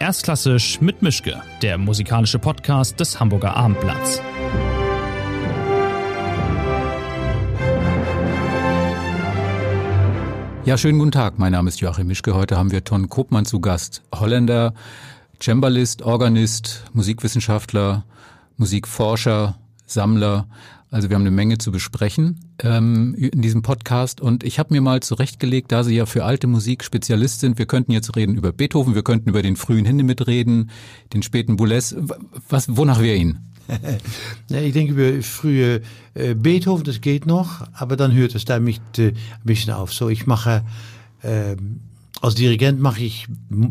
Erstklassisch mit Mischke, der musikalische Podcast des Hamburger Abendblatts. Ja, schönen guten Tag. Mein Name ist Joachim Mischke. Heute haben wir Ton Kopmann zu Gast. Holländer, Cembalist, Organist, Musikwissenschaftler, Musikforscher, Sammler. Also wir haben eine Menge zu besprechen ähm, in diesem Podcast und ich habe mir mal zurechtgelegt, da Sie ja für alte Musik Spezialist sind, wir könnten jetzt reden über Beethoven, wir könnten über den frühen Hindemith reden, den späten Boulez. Was, wonach wäre Ihnen? ich denke über frühe äh, Beethoven, das geht noch, aber dann hört es damit äh, ein bisschen auf. So, ich mache äh, als Dirigent mache ich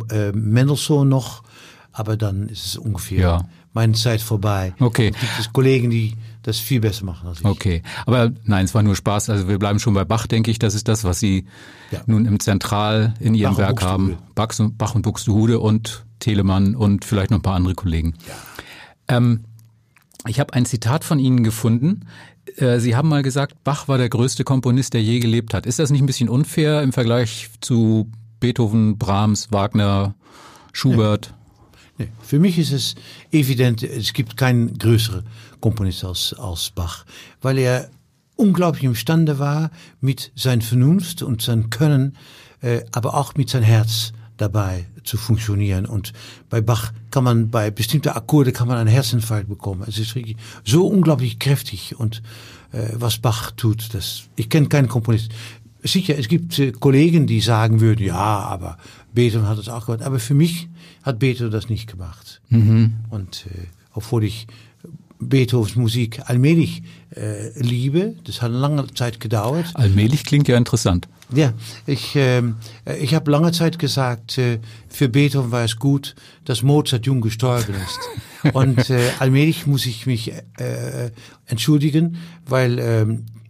äh, Mendelssohn noch, aber dann ist es ungefähr ja. meine Zeit vorbei. Okay. Dann gibt es Kollegen, die das viel besser machen als ich. Okay, aber nein, es war nur Spaß. Also wir bleiben schon bei Bach, denke ich. Das ist das, was Sie ja. nun im Zentral in Ihrem Bach Werk haben. Bach und, Bach und Buxtehude und Telemann und vielleicht noch ein paar andere Kollegen. Ja. Ähm, ich habe ein Zitat von Ihnen gefunden. Äh, Sie haben mal gesagt, Bach war der größte Komponist, der je gelebt hat. Ist das nicht ein bisschen unfair im Vergleich zu Beethoven, Brahms, Wagner, Schubert? Nee. Für mich ist es evident, es gibt keinen größeren Komponist als, als Bach, weil er unglaublich imstande war, mit seiner Vernunft und seinem Können, äh, aber auch mit seinem Herz dabei zu funktionieren. Und bei Bach kann man bei bestimmten Akkorde kann man einen Herzinfarkt bekommen. Es ist wirklich so unglaublich kräftig und äh, was Bach tut, das ich kenne keinen Komponist. Sicher, es gibt äh, Kollegen, die sagen würden, ja, aber Beethoven hat das auch gemacht. Aber für mich hat Beethoven das nicht gemacht. Mhm. Und äh, obwohl ich Beethovens Musik allmählich äh, liebe. Das hat lange Zeit gedauert. Allmählich klingt ja interessant. Ja, ich, äh, ich habe lange Zeit gesagt, äh, für Beethoven war es gut, dass Mozart jung gestorben ist. Und äh, allmählich muss ich mich äh, entschuldigen, weil äh,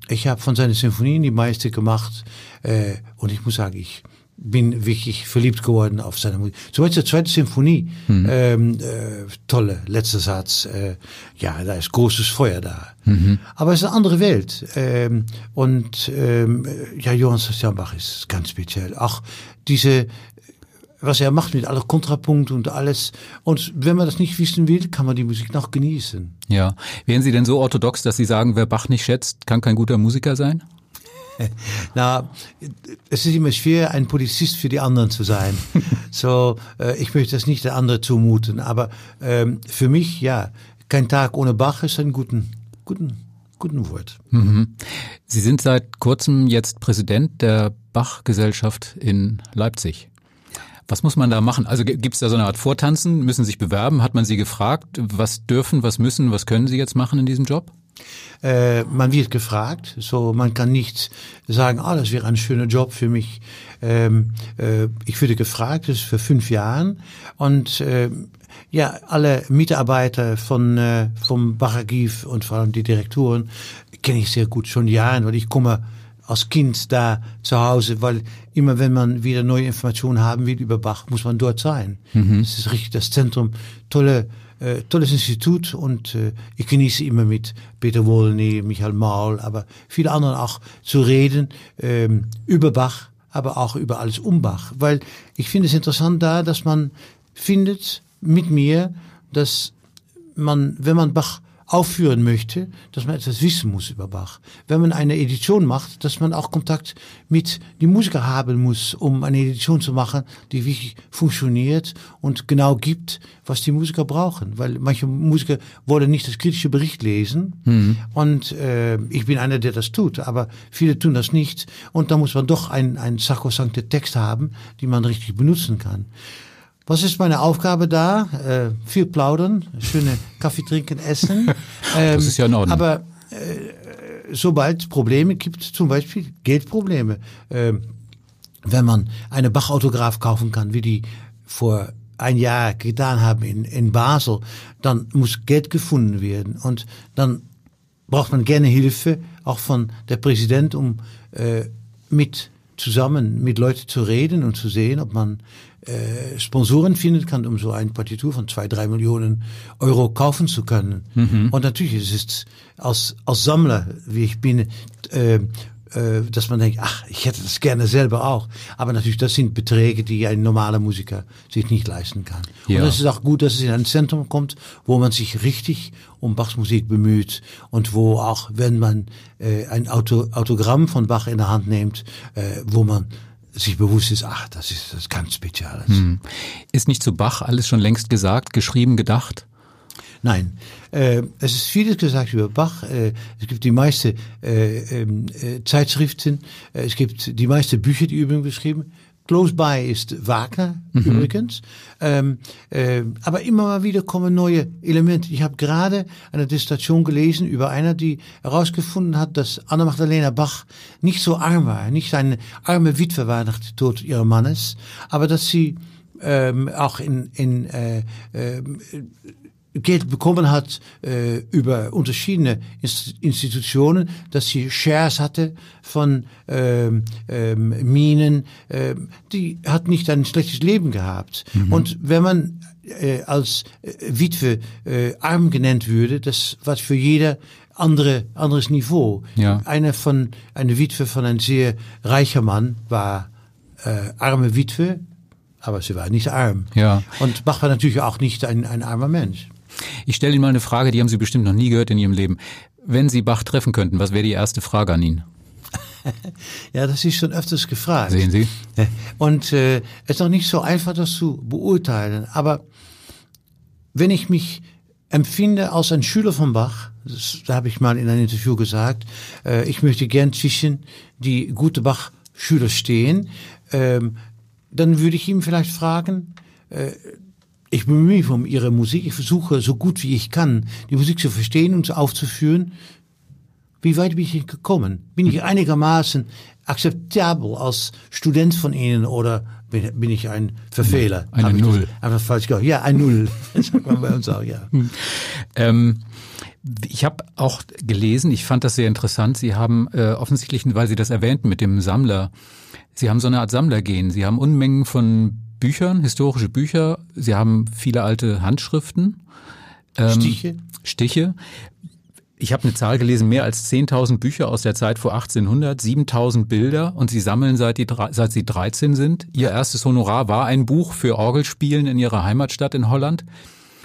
ich habe von seinen Sinfonien die meiste gemacht. Äh, und ich muss sagen, ich bin wirklich verliebt geworden auf seine Musik. Zum Beispiel die zweite Symphonie, mhm. ähm, äh, tolle, letzter Satz, äh, ja, da ist großes Feuer da. Mhm. Aber es ist eine andere Welt. Ähm, und ähm, ja, Johann Sebastian Bach ist ganz speziell. Auch diese, was er macht mit aller Kontrapunkt und alles. Und wenn man das nicht wissen will, kann man die Musik noch genießen. Ja. Wären Sie denn so orthodox, dass Sie sagen, wer Bach nicht schätzt, kann kein guter Musiker sein? Na, es ist immer schwer, ein Polizist für die anderen zu sein. so, äh, ich möchte das nicht der andere zumuten. Aber ähm, für mich, ja, kein Tag ohne Bach ist ein guten, guten, guten Wort. Mhm. Sie sind seit kurzem jetzt Präsident der Bach-Gesellschaft in Leipzig. Was muss man da machen? Also gibt es da so eine Art Vortanzen? Müssen sich bewerben? Hat man Sie gefragt? Was dürfen, was müssen, was können Sie jetzt machen in diesem Job? Äh, man wird gefragt, so man kann nicht sagen, ah, das wäre ein schöner Job für mich. Ähm, äh, ich würde gefragt, das ist für fünf Jahren und äh, ja, alle Mitarbeiter von äh, vom Barragiv und vor allem die Direktoren kenne ich sehr gut schon Jahren, weil ich komme als Kind da zu Hause, weil immer wenn man wieder neue Informationen haben will über Bach, muss man dort sein. Mhm. Das ist richtig das Zentrum, tolle äh, tolles Institut und äh, ich genieße immer mit Peter Wolny, Michael Maul, aber viele anderen auch zu reden ähm, über Bach, aber auch über alles um Bach. Weil ich finde es interessant da, dass man findet mit mir, dass man, wenn man Bach aufführen möchte, dass man etwas wissen muss über Bach. Wenn man eine Edition macht, dass man auch Kontakt mit die Musiker haben muss, um eine Edition zu machen, die wirklich funktioniert und genau gibt, was die Musiker brauchen. Weil manche Musiker wollen nicht das kritische Bericht lesen mhm. und äh, ich bin einer, der das tut, aber viele tun das nicht und da muss man doch einen, einen sakrosankte Text haben, die man richtig benutzen kann. Was ist meine Aufgabe da? Äh, viel plaudern, schöne Kaffee trinken, essen. Ähm, das ist ja in Ordnung. Aber äh, sobald Probleme gibt, zum Beispiel Geldprobleme, äh, wenn man eine Bachautograph kaufen kann, wie die vor ein Jahr getan haben in, in Basel, dann muss Geld gefunden werden. Und dann braucht man gerne Hilfe, auch von der Präsident, um äh, mit zusammen mit Leuten zu reden und zu sehen, ob man äh, Sponsoren finden kann, um so ein Partitur von zwei, drei Millionen Euro kaufen zu können. Mhm. Und natürlich ist es als, als Sammler, wie ich bin, äh, äh, dass man denkt, ach, ich hätte das gerne selber auch. Aber natürlich, das sind Beträge, die ein normaler Musiker sich nicht leisten kann. Ja. Und es ist auch gut, dass es in ein Zentrum kommt, wo man sich richtig um Bachs Musik bemüht und wo auch, wenn man äh, ein Auto, Autogramm von Bach in der Hand nimmt, äh, wo man sich bewusst ist, ach, das ist das ganz Spezielles. Hm. Ist nicht zu Bach alles schon längst gesagt, geschrieben, gedacht? Nein, äh, es ist vieles gesagt über Bach. Äh, es gibt die meisten äh, ähm, äh, Zeitschriften, äh, es gibt die meisten Bücher, die übrigens geschrieben. Close by ist Wagner mhm. übrigens. Ähm, äh, aber immer mal wieder kommen neue Elemente. Ich habe gerade eine Dissertation gelesen über einer, die herausgefunden hat, dass Anna-Magdalena Bach nicht so arm war, nicht eine arme Witwe war nach dem Tod ihres Mannes, aber dass sie ähm, auch in, in äh, äh, Geld bekommen hat äh, über unterschiedene Institutionen, dass sie Shares hatte von ähm, ähm, Minen. Äh, die hat nicht ein schlechtes Leben gehabt. Mhm. Und wenn man äh, als äh, Witwe äh, arm genannt würde, das war für jeder andere anderes Niveau. Ja. Eine von eine Witwe von einem sehr reicher Mann war äh, arme Witwe, aber sie war nicht arm. Ja. Und Bach war natürlich auch nicht ein, ein armer Mensch. Ich stelle Ihnen mal eine Frage, die haben Sie bestimmt noch nie gehört in Ihrem Leben. Wenn Sie Bach treffen könnten, was wäre die erste Frage an ihn? ja, das ist schon öfters gefragt. Sehen Sie? Und äh, es ist noch nicht so einfach, das zu beurteilen. Aber wenn ich mich empfinde als ein Schüler von Bach, das, da habe ich mal in einem Interview gesagt, äh, ich möchte gern zwischen die gute Bach-Schüler stehen, ähm, dann würde ich ihm vielleicht fragen, äh, ich bemühe mich um ihre Musik. Ich versuche so gut wie ich kann, die Musik zu verstehen und aufzuführen. Wie weit bin ich gekommen? Bin ich einigermaßen akzeptabel als Student von Ihnen oder bin, bin ich ein Verfehler? Eine Null. Einfach falsch gehört. Ja, ein Null. Das sagt man bei uns auch, ja. Hm. Ähm, ich habe auch gelesen, ich fand das sehr interessant. Sie haben äh, offensichtlich, weil Sie das erwähnten mit dem Sammler, Sie haben so eine Art Sammlergehen. Sie haben Unmengen von Büchern, historische Bücher. Sie haben viele alte Handschriften. Ähm, Stiche. Stiche. Ich habe eine Zahl gelesen, mehr als 10.000 Bücher aus der Zeit vor 1800, 7.000 Bilder und Sie sammeln seit, die, seit Sie 13 sind. Ihr erstes Honorar war ein Buch für Orgelspielen in Ihrer Heimatstadt in Holland.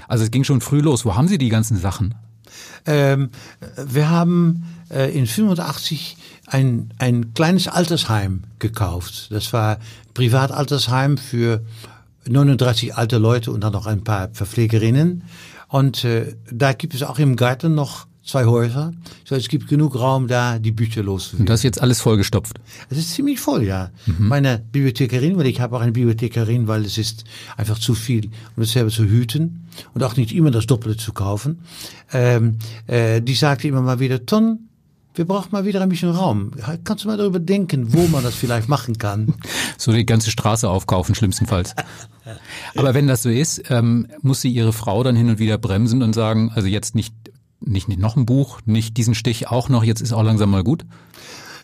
Also es ging schon früh los. Wo haben Sie die ganzen Sachen? Ähm, wir haben äh, in 85 ein, ein kleines Altersheim gekauft. Das war Privataltersheim für 39 alte Leute und dann noch ein paar Verpflegerinnen. Und äh, da gibt es auch im Garten noch zwei Häuser. So, es gibt genug Raum da, die Bücher loszuwerden. Und das ist jetzt alles vollgestopft? Es ist ziemlich voll, ja. Mhm. Meine Bibliothekarin, weil ich habe auch eine Bibliothekarin, weil es ist einfach zu viel, um das selber zu hüten und auch nicht immer das Doppelte zu kaufen. Ähm, äh, die sagte immer mal wieder, Ton, wir brauchen mal wieder ein bisschen Raum. Kannst du mal darüber denken, wo man das vielleicht machen kann? So die ganze Straße aufkaufen, schlimmstenfalls. Aber wenn das so ist, ähm, muss sie ihre Frau dann hin und wieder bremsen und sagen, also jetzt nicht, nicht, nicht noch ein Buch, nicht diesen Stich auch noch, jetzt ist auch langsam mal gut?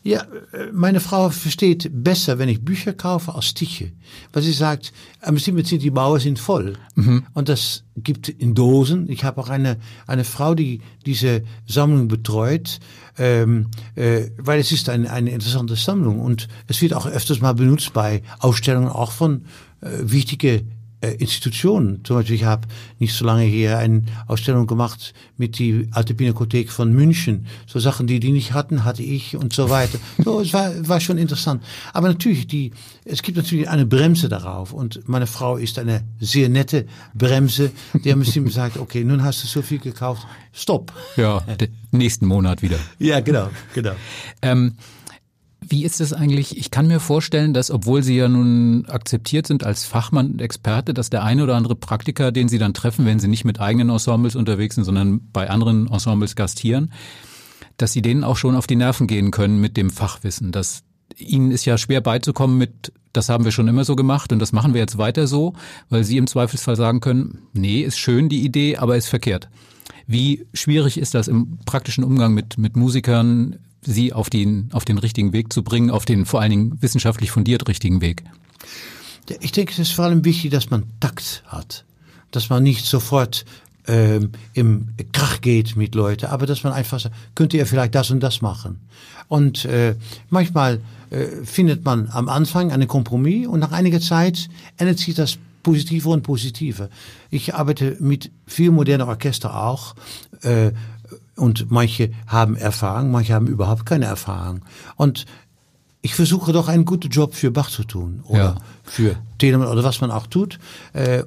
Ja, meine Frau versteht besser, wenn ich Bücher kaufe, als Stiche. Weil sie sagt, am sind die Mauer sind voll. Mhm. Und das gibt in Dosen. Ich habe auch eine, eine Frau, die diese Sammlung betreut, ähm, äh, weil es ist eine, eine interessante Sammlung. Und es wird auch öfters mal benutzt bei Ausstellungen auch von äh, wichtige äh, Institutionen. Zum Beispiel, ich habe nicht so lange hier eine Ausstellung gemacht mit die Alte Pinakothek von München. So Sachen, die die nicht hatten, hatte ich und so weiter. So, es war, war schon interessant. Aber natürlich, die, es gibt natürlich eine Bremse darauf. Und meine Frau ist eine sehr nette Bremse. Die haben bestimmt gesagt, okay, nun hast du so viel gekauft, stopp. Ja, nächsten Monat wieder. Ja, genau, genau. Ähm, wie ist es eigentlich? Ich kann mir vorstellen, dass obwohl Sie ja nun akzeptiert sind als Fachmann und Experte, dass der eine oder andere Praktiker, den Sie dann treffen, wenn Sie nicht mit eigenen Ensembles unterwegs sind, sondern bei anderen Ensembles gastieren, dass Sie denen auch schon auf die Nerven gehen können mit dem Fachwissen. Das Ihnen ist ja schwer beizukommen mit, das haben wir schon immer so gemacht und das machen wir jetzt weiter so, weil Sie im Zweifelsfall sagen können, nee, ist schön die Idee, aber ist verkehrt. Wie schwierig ist das im praktischen Umgang mit, mit Musikern, sie auf den, auf den richtigen Weg zu bringen, auf den vor allen Dingen wissenschaftlich fundiert richtigen Weg? Ich denke, es ist vor allem wichtig, dass man Takt hat. Dass man nicht sofort ähm, im Krach geht mit Leuten, aber dass man einfach sagt, könnte ihr vielleicht das und das machen. Und äh, manchmal äh, findet man am Anfang einen Kompromiss und nach einiger Zeit ändert sich das positiver und positiver. Ich arbeite mit viel moderner Orchester auch. Äh, und manche haben Erfahrung, manche haben überhaupt keine Erfahrung. Und ich versuche doch einen guten Job für Bach zu tun oder ja. für Telemann oder was man auch tut, äh,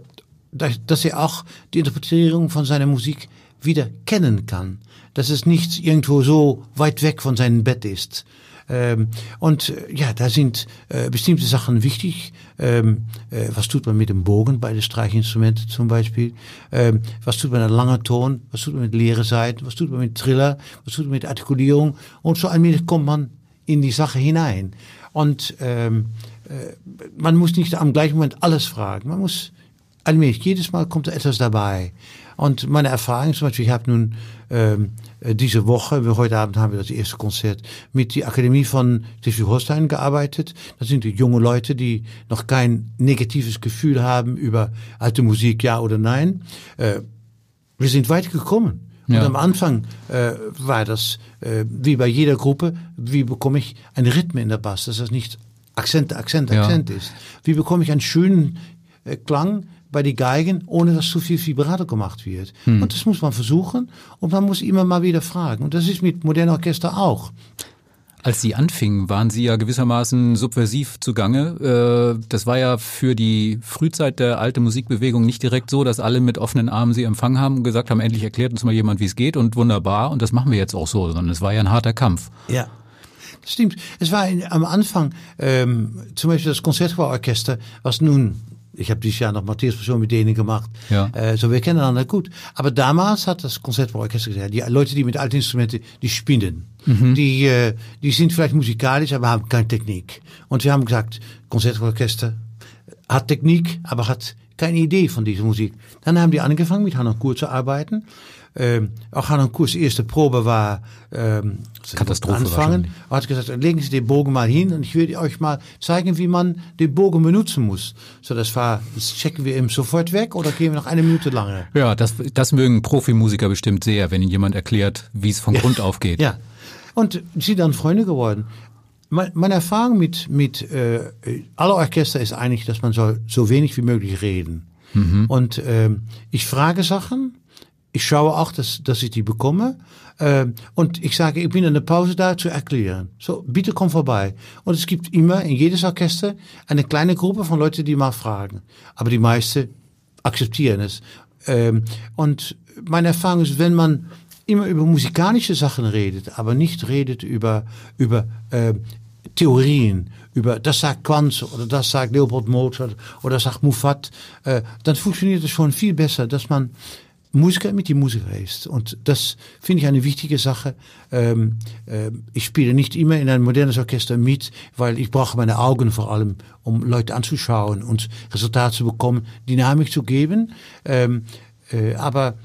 dass er auch die Interpretierung von seiner Musik wieder kennen kann. Dass es nicht irgendwo so weit weg von seinem Bett ist. Ähm, und äh, ja, da sind äh, bestimmte Sachen wichtig. Ähm, äh, was tut man mit dem Bogen bei den Streichinstrumenten zum Beispiel? Ähm, was tut man mit langer Ton? Was tut man mit leere Seiten? Was tut man mit Triller? Was tut man mit Artikulierung? Und so allmählich kommt man in die Sache hinein. Und ähm, äh, man muss nicht am gleichen Moment alles fragen. Man muss allmählich, jedes Mal kommt etwas dabei. Und meine Erfahrung zum Beispiel, ich habe nun ähm, äh, diese Woche, heute Abend haben wir das erste Konzert, mit der Akademie von Schleswig-Holstein gearbeitet. Das sind die junge Leute, die noch kein negatives Gefühl haben über alte Musik, ja oder nein. Äh, wir sind weit gekommen. Und ja. am Anfang äh, war das äh, wie bei jeder Gruppe, wie bekomme ich einen Rhythm in der Bass, dass das nicht Akzent, Akzent, Akzent ja. ist. Wie bekomme ich einen schönen äh, Klang bei den Geigen, ohne dass zu viel Vibrato gemacht wird. Hm. Und das muss man versuchen und man muss immer mal wieder fragen. Und das ist mit modernen Orchester auch. Als Sie anfingen, waren Sie ja gewissermaßen subversiv zugange. Äh, das war ja für die Frühzeit der alten Musikbewegung nicht direkt so, dass alle mit offenen Armen Sie empfangen haben und gesagt haben, endlich erklärt uns mal jemand, wie es geht und wunderbar. Und das machen wir jetzt auch so, sondern es war ja ein harter Kampf. Ja. Das stimmt. Es war in, am Anfang ähm, zum Beispiel das Konzertbauorchester, was nun ich habe dieses Jahr noch Matthias Passion mit denen gemacht. Ja. Äh, so, wir kennen einander gut. Aber damals hat das Konzertbauorchester gesagt, die Leute, die mit alten Instrumenten, die spinnen. Mhm. Die, äh, die sind vielleicht musikalisch, aber haben keine Technik. Und wir haben gesagt, Konzertorchester hat Technik, aber hat keine Idee von dieser Musik. Dann haben die angefangen, mit Hannah Kur zu arbeiten. Ähm, auch Hannah Kurs erste Probe war ähm, Katastrophe anfangen. Er hat gesagt, legen Sie den Bogen mal hin und ich würde euch mal zeigen, wie man den Bogen benutzen muss. So, das war, das checken wir eben sofort weg oder gehen wir noch eine Minute lange? Ja, das, das mögen Profimusiker bestimmt sehr, wenn ihnen jemand erklärt, wie es von Grund auf geht. Ja, und sie dann Freunde geworden. Meine Erfahrung mit, mit äh, aller Orchester ist eigentlich, dass man soll so wenig wie möglich reden. Mhm. Und äh, ich frage Sachen, ich schaue auch, dass, dass ich die bekomme. Äh, und ich sage, ich bin in der Pause da zu erklären. So, bitte komm vorbei. Und es gibt immer in jedes Orchester eine kleine Gruppe von Leuten, die mal fragen. Aber die meisten akzeptieren es. Ähm, und meine Erfahrung ist, wenn man immer über musikalische Sachen redet, aber nicht redet über, über äh, Theorien, über das sagt Quanz oder das sagt Leopold Mozart oder das sagt Muffat, äh, dann funktioniert es schon viel besser, dass man Musiker mit die Musiker ist. Und das finde ich eine wichtige Sache. Ähm, äh, ich spiele nicht immer in ein modernes Orchester mit, weil ich brauche meine Augen vor allem, um Leute anzuschauen und Resultate zu bekommen, Dynamik zu geben. Ähm, äh, aber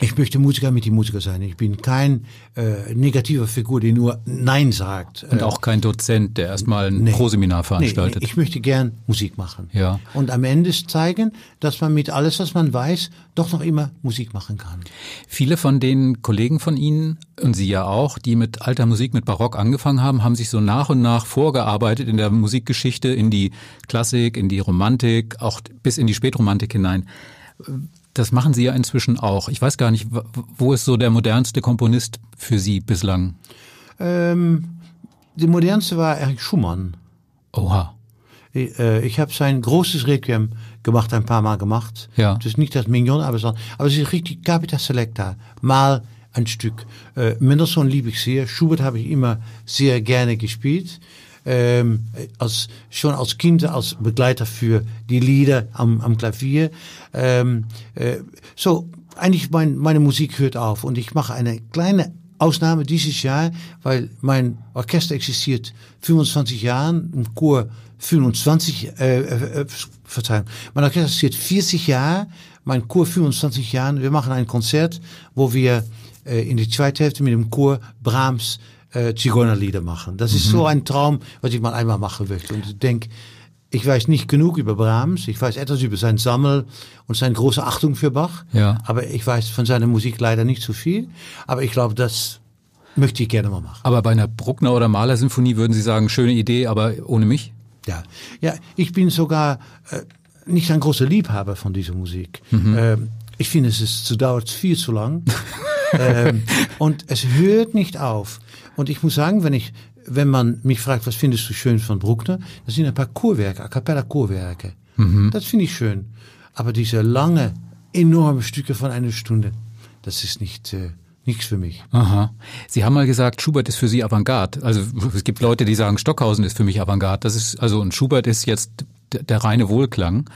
ich möchte Musiker mit die Musiker sein. Ich bin kein äh, negativer Figur, die nur Nein sagt. Und auch kein Dozent, der erstmal ein nee, Proseminar veranstaltet. Nee, ich möchte gern Musik machen. Ja. Und am Ende zeigen, dass man mit alles, was man weiß, doch noch immer Musik machen kann. Viele von den Kollegen von Ihnen und Sie ja auch, die mit alter Musik, mit Barock angefangen haben, haben sich so nach und nach vorgearbeitet in der Musikgeschichte, in die Klassik, in die Romantik, auch bis in die Spätromantik hinein. Das machen Sie ja inzwischen auch. Ich weiß gar nicht, wo ist so der modernste Komponist für Sie bislang? Ähm, der modernste war Erich Schumann. Oha. Ich, äh, ich habe sein großes Requiem gemacht, ein paar Mal gemacht. Ja. Das ist nicht das Mignon, aber, so, aber es ist richtig Capita Selecta. Mal ein Stück. Äh, Mendelssohn liebe ich sehr. Schubert habe ich immer sehr gerne gespielt ähm, als, schon als Kind als Begleiter für die Lieder am, am Klavier. Ähm, äh, so, eigentlich mein, meine Musik hört auf und ich mache eine kleine Ausnahme dieses Jahr, weil mein Orchester existiert 25 Jahren, im Chor 25, äh, äh, äh, Verzeihung, mein Orchester existiert 40 Jahre, mein Chor 25 Jahre. Wir machen ein Konzert, wo wir äh, in die zweite Hälfte mit dem Chor Brahms äh, Zigeunerlieder machen. Das ist so mhm. ein Traum, was ich mal einmal machen möchte. Und ich denke, ich weiß nicht genug über Brahms. Ich weiß etwas über sein Sammel und seine große Achtung für Bach. Ja. Aber ich weiß von seiner Musik leider nicht so viel. Aber ich glaube, das möchte ich gerne mal machen. Aber bei einer Bruckner oder Mahler Symphonie würden Sie sagen, schöne Idee, aber ohne mich? Ja, ja, ich bin sogar äh, nicht ein großer Liebhaber von dieser Musik. Mhm. Ähm, ich finde, es ist, dauert viel zu lang. ähm, und es hört nicht auf. Und ich muss sagen, wenn ich, wenn man mich fragt, was findest du schön von Bruckner, das sind ein paar Chorwerke, A cappella Chorwerke. Mhm. Das finde ich schön. Aber diese lange, enorme Stücke von einer Stunde, das ist nicht, äh, nichts für mich. Aha. Sie haben mal gesagt, Schubert ist für Sie Avantgarde. Also es gibt Leute, die sagen, Stockhausen ist für mich Avantgarde. Das ist also und Schubert ist jetzt der, reine Wohlklang.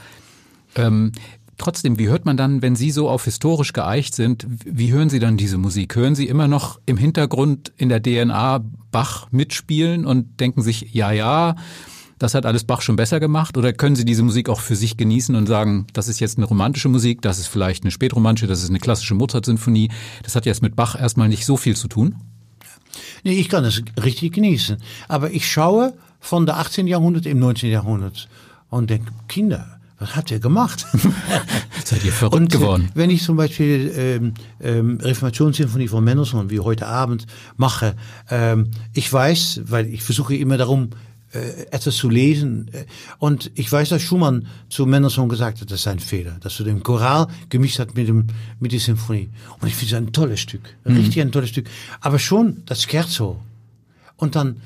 Ähm, trotzdem, wie hört man dann, wenn Sie so auf historisch geeicht sind, wie hören Sie dann diese Musik? Hören Sie immer noch im Hintergrund in der DNA Bach mitspielen und denken sich, ja, ja, das hat alles Bach schon besser gemacht? Oder können Sie diese Musik auch für sich genießen und sagen, das ist jetzt eine romantische Musik, das ist vielleicht eine spätromantische, das ist eine klassische Mozart-Sinfonie. Das hat jetzt mit Bach erstmal nicht so viel zu tun? Nee, ich kann es richtig genießen. Aber ich schaue von der 18. Jahrhundert im 19. Jahrhundert und denke, Kinder, was habt ihr gemacht? Seid ihr verrückt und, äh, geworden? Wenn ich zum Beispiel ähm, ähm, Reformationssymphonie von Mendelssohn wie heute Abend mache, ähm, ich weiß, weil ich versuche immer darum, äh, etwas zu lesen. Äh, und ich weiß, dass Schumann zu Mendelssohn gesagt hat, das ist ein Fehler, dass du den Choral gemischt hat mit dem mit der Symphonie. Und ich finde es ein tolles Stück, mhm. richtig ein tolles Stück. Aber schon das Scherzo. Und dann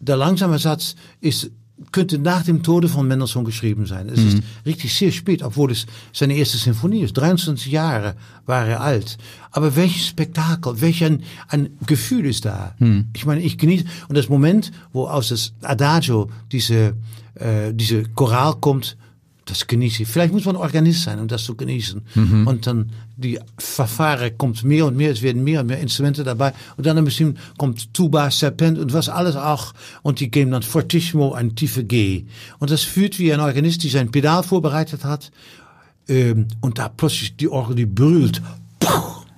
der langsame Satz ist könnte nach dem Tode von Mendelssohn geschrieben sein. Es mhm. ist richtig sehr spät, obwohl es seine erste Sinfonie ist. 23 Jahre war er alt. Aber welches Spektakel, welch ein, ein Gefühl ist da? Mhm. Ich meine, ich genieße, und das Moment, wo aus das Adagio diese, äh, diese Choral kommt, das genieße ich. Vielleicht muss man Organist sein, um das zu genießen. Mhm. Und dann die Verfahren kommt mehr und mehr, es werden mehr und mehr Instrumente dabei. Und dann ein bisschen kommt Tuba, Serpent und was alles auch. Und die geben dann Fortissimo ein tiefe G. Und das fühlt wie ein Organist, die sein Pedal vorbereitet hat. Ähm, und da plötzlich die Orgel, die brüllt.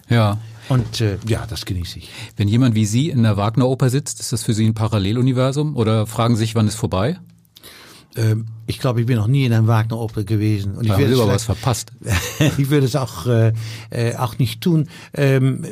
Ja. Und äh, ja, das genieße ich. Wenn jemand wie Sie in der Wagner-Oper sitzt, ist das für Sie ein Paralleluniversum? Oder fragen Sie sich, wann ist vorbei? Ähm, ich glaube, ich bin noch nie in einem Wagner-Oper gewesen. Und ich werde über was verpasst. ich würde es auch, äh, äh, auch nicht tun. Ähm,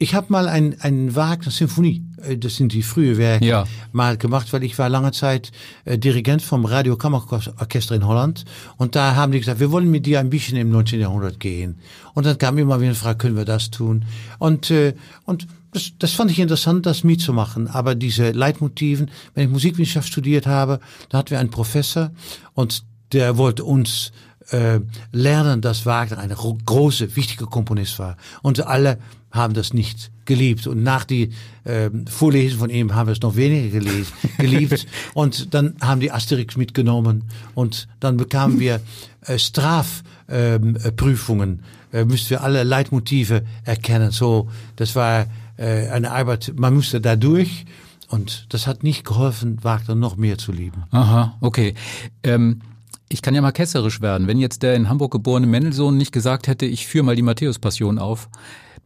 ich habe mal ein, ein Wagner-Symphonie, äh, das sind die frühe Werke, ja. mal gemacht, weil ich war lange Zeit äh, Dirigent vom Radiokammerorchester in Holland. Und da haben die gesagt, wir wollen mit dir ein bisschen im 19. Jahrhundert gehen. Und dann kam immer wieder eine Frage, können wir das tun? Und, äh, und das, das fand ich interessant, das mitzumachen. Aber diese Leitmotiven, wenn ich Musikwissenschaft studiert habe, da hatten wir einen Professor und der wollte uns äh, lernen, dass Wagner ein große, wichtige Komponist war. Und alle haben das nicht geliebt. Und nach die äh, Vorlesung von ihm haben wir es noch weniger gelesen, geliebt. und dann haben die Asterix mitgenommen und dann bekamen wir äh, Strafprüfungen. Äh, müssten wir alle Leitmotive erkennen. So, das war äh, eine Arbeit, man musste da durch. Und das hat nicht geholfen, Wagner noch mehr zu lieben. Aha, okay. Ähm, ich kann ja mal ketzerisch werden. Wenn jetzt der in Hamburg geborene Mendelssohn nicht gesagt hätte, ich führe mal die Matthäus-Passion auf,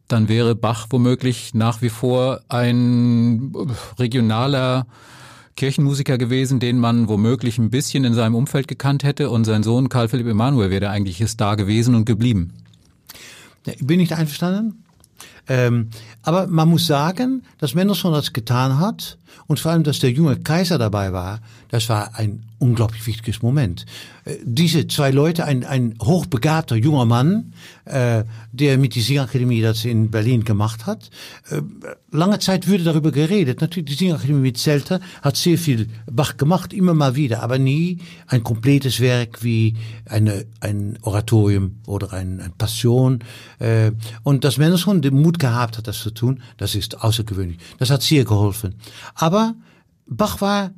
dann wäre Bach womöglich nach wie vor ein regionaler Kirchenmusiker gewesen, den man womöglich ein bisschen in seinem Umfeld gekannt hätte und sein Sohn Karl Philipp Emanuel wäre der eigentliche Star gewesen und geblieben. Ich bin nicht einverstanden. Ähm, aber man muss sagen, dass Mendelssohn das getan hat und vor allem, dass der junge Kaiser dabei war, das war ein unglaublich wichtiges Moment. Äh, diese zwei Leute, ein, ein hochbegabter junger Mann, äh, der mit der Singakademie das in Berlin gemacht hat. Äh, lange Zeit würde darüber geredet. Natürlich, die Singakademie mit Zelter hat sehr viel Bach gemacht, immer mal wieder, aber nie ein komplettes Werk wie eine, ein Oratorium oder ein, ein Passion. Äh, und dass Mendelssohn den Mut gehabt hat, das zu tun, das ist außergewöhnlich. Das hat sehr geholfen. Aber Bach war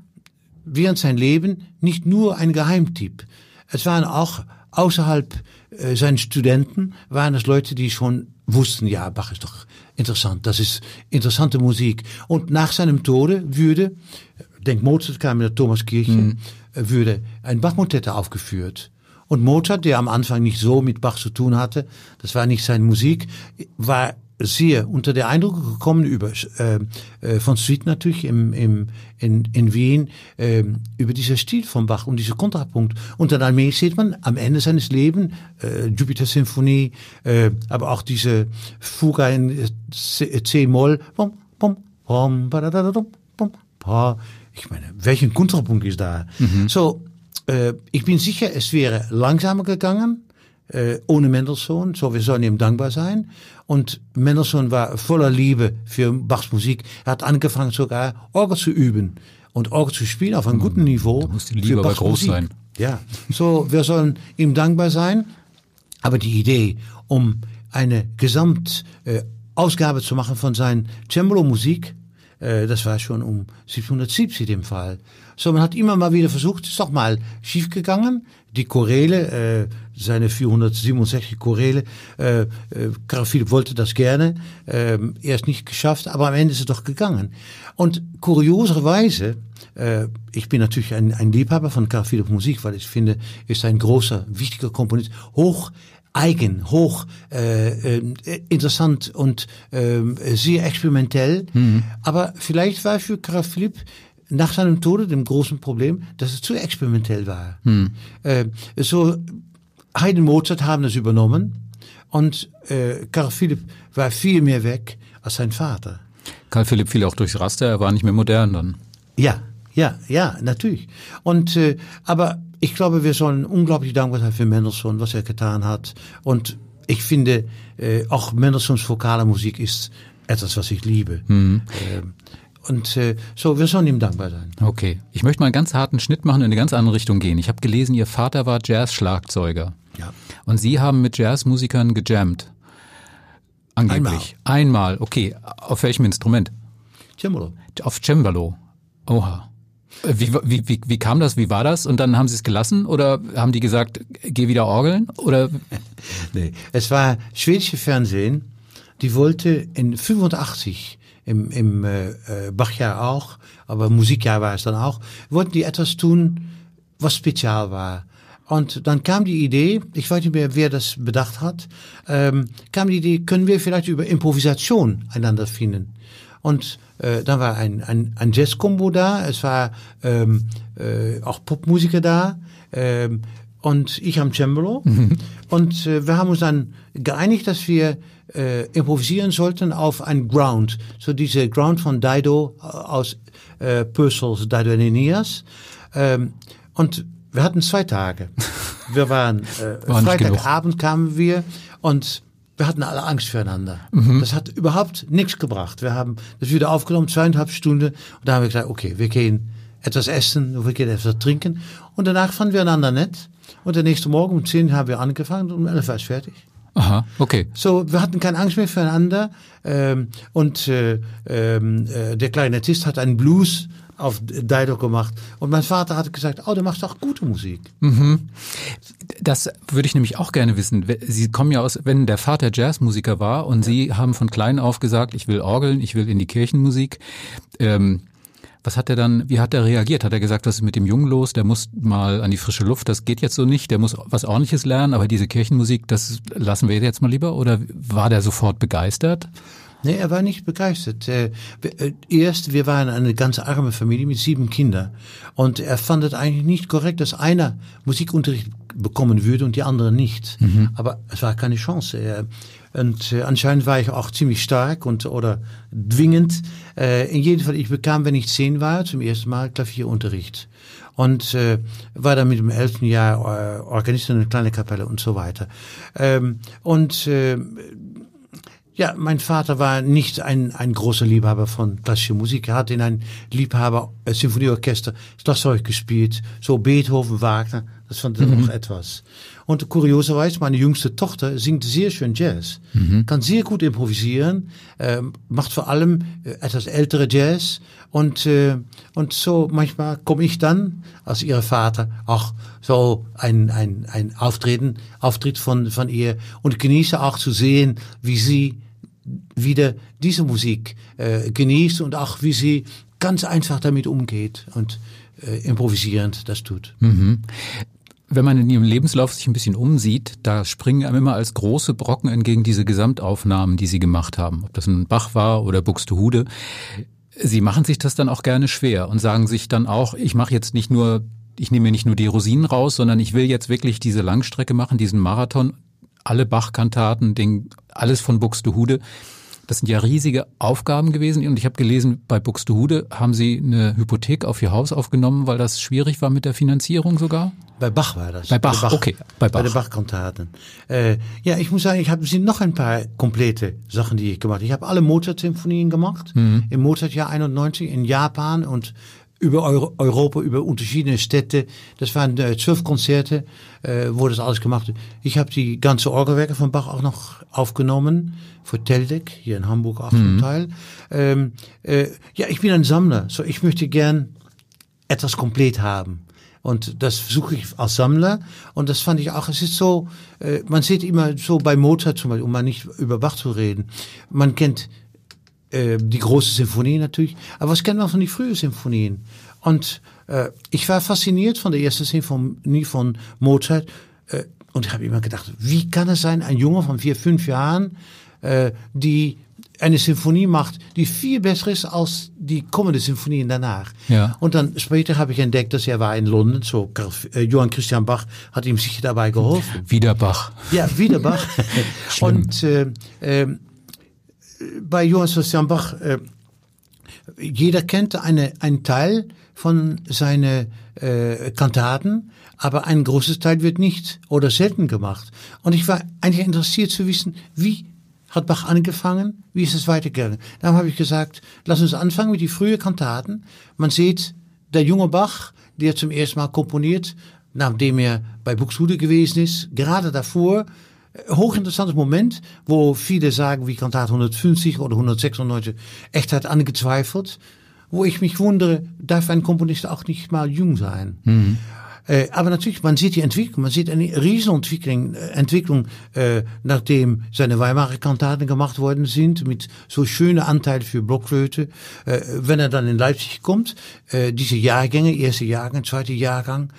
während sein Leben nicht nur ein Geheimtipp. Es waren auch außerhalb äh, seinen Studenten, waren es Leute, die schon wussten, ja, Bach ist doch interessant, das ist interessante Musik. Und nach seinem Tode würde, denk Mozart kam in der Thomaskirche, mhm. würde ein Bachmotette aufgeführt. Und Mozart, der am Anfang nicht so mit Bach zu tun hatte, das war nicht seine Musik, war sehr unter der Eindruck gekommen über äh, äh, von Suite natürlich im, im, in, in Wien äh, über dieser Stil von Bach und dieser Kontrapunkt. Und dann allmählich sieht man am Ende seines Lebens äh, Jupiter Symphonie, äh, aber auch diese Fuga in C-Moll. Ich meine, welchen Kontrapunkt ist da? Mhm. So, äh, ich bin sicher, es wäre langsamer gegangen äh, ohne Mendelssohn. So, wir sollen ihm dankbar sein. Und Mendelssohn war voller Liebe für Bachs Musik. Er hat angefangen sogar Orgel zu üben und Orgel zu spielen auf einem guten hm, Niveau. Da muss die Liebe aber groß Musik. sein. Ja, so, wir sollen ihm dankbar sein. Aber die Idee, um eine Gesamtausgabe äh, zu machen von seinen Cembalo-Musik, äh, das war schon um 1770 im Fall. So, man hat immer mal wieder versucht, ist doch mal schiefgegangen. Die Choräle, äh, seine 467 Choräle, äh, äh, Karl Philipp wollte das gerne, äh, er ist nicht geschafft, aber am Ende ist es doch gegangen. Und kurioserweise, äh, ich bin natürlich ein, ein Liebhaber von Karl Philipp Musik, weil ich finde, ist ein großer, wichtiger Komponist, hoch eigen, hoch äh, äh, interessant und äh, sehr experimentell. Mhm. Aber vielleicht war für Karl Philipp nach seinem Tode dem großen Problem, dass es zu experimentell war. Hm. Äh, so Haydn Mozart haben das übernommen und äh, Karl Philipp war viel mehr weg als sein Vater. Karl Philipp fiel auch durchs Raster, er war nicht mehr modern dann. Ja, ja, ja, natürlich. Und äh, aber ich glaube, wir sollen unglaublich dankbar sein für Mendelssohn, was er getan hat. Und ich finde, äh, auch Mendelssohns vokale Musik ist etwas, was ich liebe. Mhm. Äh, und äh, so, wir sollen ihm dankbar sein. Okay. Ich möchte mal einen ganz harten Schnitt machen und in eine ganz andere Richtung gehen. Ich habe gelesen, Ihr Vater war Jazz-Schlagzeuger. Ja. Und Sie haben mit Jazzmusikern gejammt. Angeblich. Einmal. Einmal. Okay. Auf welchem Instrument? Cembalo. Auf Cembalo. Oha. Wie, wie, wie, wie kam das? Wie war das? Und dann haben Sie es gelassen oder haben die gesagt, geh wieder orgeln? Oder? nee, es war schwedische Fernsehen. Die wollte in 85 im, im äh, äh, Bachjahr auch, aber Musikjahr war es dann auch, wollten die etwas tun, was spezial war. Und dann kam die Idee, ich weiß nicht mehr, wer das bedacht hat, ähm, kam die Idee, können wir vielleicht über Improvisation einander finden. Und äh, dann war ein, ein, ein Jazz-Kombo da, es war ähm, äh, auch Popmusiker da ähm, und ich am Cembalo. Mhm. Und äh, wir haben uns dann geeinigt, dass wir äh, improvisieren sollten auf ein Ground. So diese Ground von Dido äh, aus äh, Purcells Dido und Aeneas. Ähm, und wir hatten zwei Tage. Wir waren, äh, War Freitagabend kamen wir und wir hatten alle Angst füreinander. Mhm. Das hat überhaupt nichts gebracht. Wir haben das wieder aufgenommen, zweieinhalb Stunden. Und da haben wir gesagt, okay, wir gehen etwas essen, wir gehen etwas trinken. Und danach fanden wir einander nett. Und der nächste Morgen um zehn haben wir angefangen und um elf war es fertig. Aha, okay. So, wir hatten keine Angst mehr füreinander. Ähm, und äh, ähm, äh, der Klarinettist hat einen Blues auf Dido gemacht. Und mein Vater hat gesagt, oh, du machst auch gute Musik. Mhm. Das würde ich nämlich auch gerne wissen. Sie kommen ja aus, wenn der Vater Jazzmusiker war und ja. Sie haben von klein auf gesagt, ich will Orgeln, ich will in die Kirchenmusik. Ähm, was hat er dann, wie hat er reagiert? Hat er gesagt, was ist mit dem Jungen los? Der muss mal an die frische Luft, das geht jetzt so nicht, der muss was ordentliches lernen, aber diese Kirchenmusik, das lassen wir jetzt mal lieber? Oder war der sofort begeistert? Nee, er war nicht begeistert. Äh, erst, wir waren eine ganz arme Familie mit sieben Kindern. Und er fand es eigentlich nicht korrekt, dass einer Musikunterricht bekommen würde und die andere nicht. Mhm. Aber es war keine Chance. Er, und äh, anscheinend war ich auch ziemlich stark und oder dwingend. Äh, in jedem Fall, ich bekam, wenn ich zehn war, zum ersten Mal Klavierunterricht. Und äh, war dann mit dem elften Jahr äh, Organist in einer kleinen Kapelle und so weiter. Ähm, und äh, ja, mein Vater war nicht ein, ein großer Liebhaber von klassischer Musik. Er hat in ein Liebhaber äh, Symphonieorchester Schlagzeug gespielt, so Beethoven, Wagner. Das fand er mhm. auch etwas. Und kurioserweise, meine jüngste Tochter singt sehr schön Jazz, mhm. kann sehr gut improvisieren, äh, macht vor allem äh, etwas ältere Jazz und äh, und so manchmal komme ich dann als ihre Vater auch so ein ein ein Auftreten Auftritt von von ihr und genieße auch zu sehen, wie sie wieder diese Musik äh, genießt und auch wie sie ganz einfach damit umgeht und äh, improvisierend das tut. Mhm. Wenn man in ihrem Lebenslauf sich ein bisschen umsieht, da springen einem immer als große Brocken entgegen diese Gesamtaufnahmen, die sie gemacht haben. Ob das ein Bach war oder Buxtehude. Sie machen sich das dann auch gerne schwer und sagen sich dann auch, ich mache jetzt nicht nur, ich nehme mir nicht nur die Rosinen raus, sondern ich will jetzt wirklich diese Langstrecke machen, diesen Marathon, alle Bach-Kantaten, alles von Buxtehude. Das sind ja riesige Aufgaben gewesen. Und ich habe gelesen, bei Buxtehude haben Sie eine Hypothek auf Ihr Haus aufgenommen, weil das schwierig war mit der Finanzierung sogar? Bei Bach war das. Bei Bach, bei Bach okay. Bei Bach. Bei den Bach-Kantaten. Äh, ja, ich muss sagen, ich habe noch ein paar komplette Sachen, die ich gemacht habe. Ich habe alle Mozart-Symphonien gemacht. Mhm. Im Mozart-Jahr 91 in Japan und über Euro Europa, über unterschiedliche Städte. Das waren äh, zwölf Konzerte, äh, wo das alles gemacht wird. Ich habe die ganze Orgelwerke von Bach auch noch aufgenommen, für Teldec, hier in Hamburg auch zum mhm. Teil. Ähm, äh, ja, ich bin ein Sammler, so ich möchte gern etwas komplett haben. Und das suche ich als Sammler. Und das fand ich auch, es ist so, äh, man sieht immer so bei Mozart zum Beispiel, um mal nicht über Bach zu reden, man kennt äh, die große Symphonie natürlich, aber was kennt man von den frühen Symphonien? Und äh, ich war fasziniert von der ersten Symphonie von Mozart äh, und ich habe immer gedacht, wie kann es sein, ein Junge von vier, fünf Jahren, äh, die eine Symphonie macht, die viel besser ist als die kommende Symphonien danach. Ja. Und dann später habe ich entdeckt, dass er war in London, so äh, Johann Christian Bach hat ihm sicher dabei geholfen. Wieder Bach. Ja, wieder Bach. und äh, äh, bei Johann Christian Bach, äh, jeder kennt eine, einen Teil von seinen äh, Kantaten, aber ein großes Teil wird nicht oder selten gemacht. Und ich war eigentlich interessiert zu wissen, wie hat Bach angefangen, wie ist es weitergegangen. Dann habe ich gesagt, lass uns anfangen mit die frühen Kantaten. Man sieht, der junge Bach, der zum ersten Mal komponiert, nachdem er bei Buxtehude gewesen ist, gerade davor, hochinteressantes Moment, wo viele sagen, wie Kantat 150 oder 196 echt hat angezweifelt, wo ich mich wundere, darf ein Komponist auch nicht mal jung sein? Mhm. Äh, aber natürlich, man sieht die Entwicklung, man sieht eine Riesenentwicklung, Entwicklung, äh, nachdem seine Weimarer Kantaten gemacht worden sind, mit so schönen Anteil für Blockflöte. Äh, wenn er dann in Leipzig kommt, diese Jahrgänge, erste Jahrgang, zweite Jahrgang,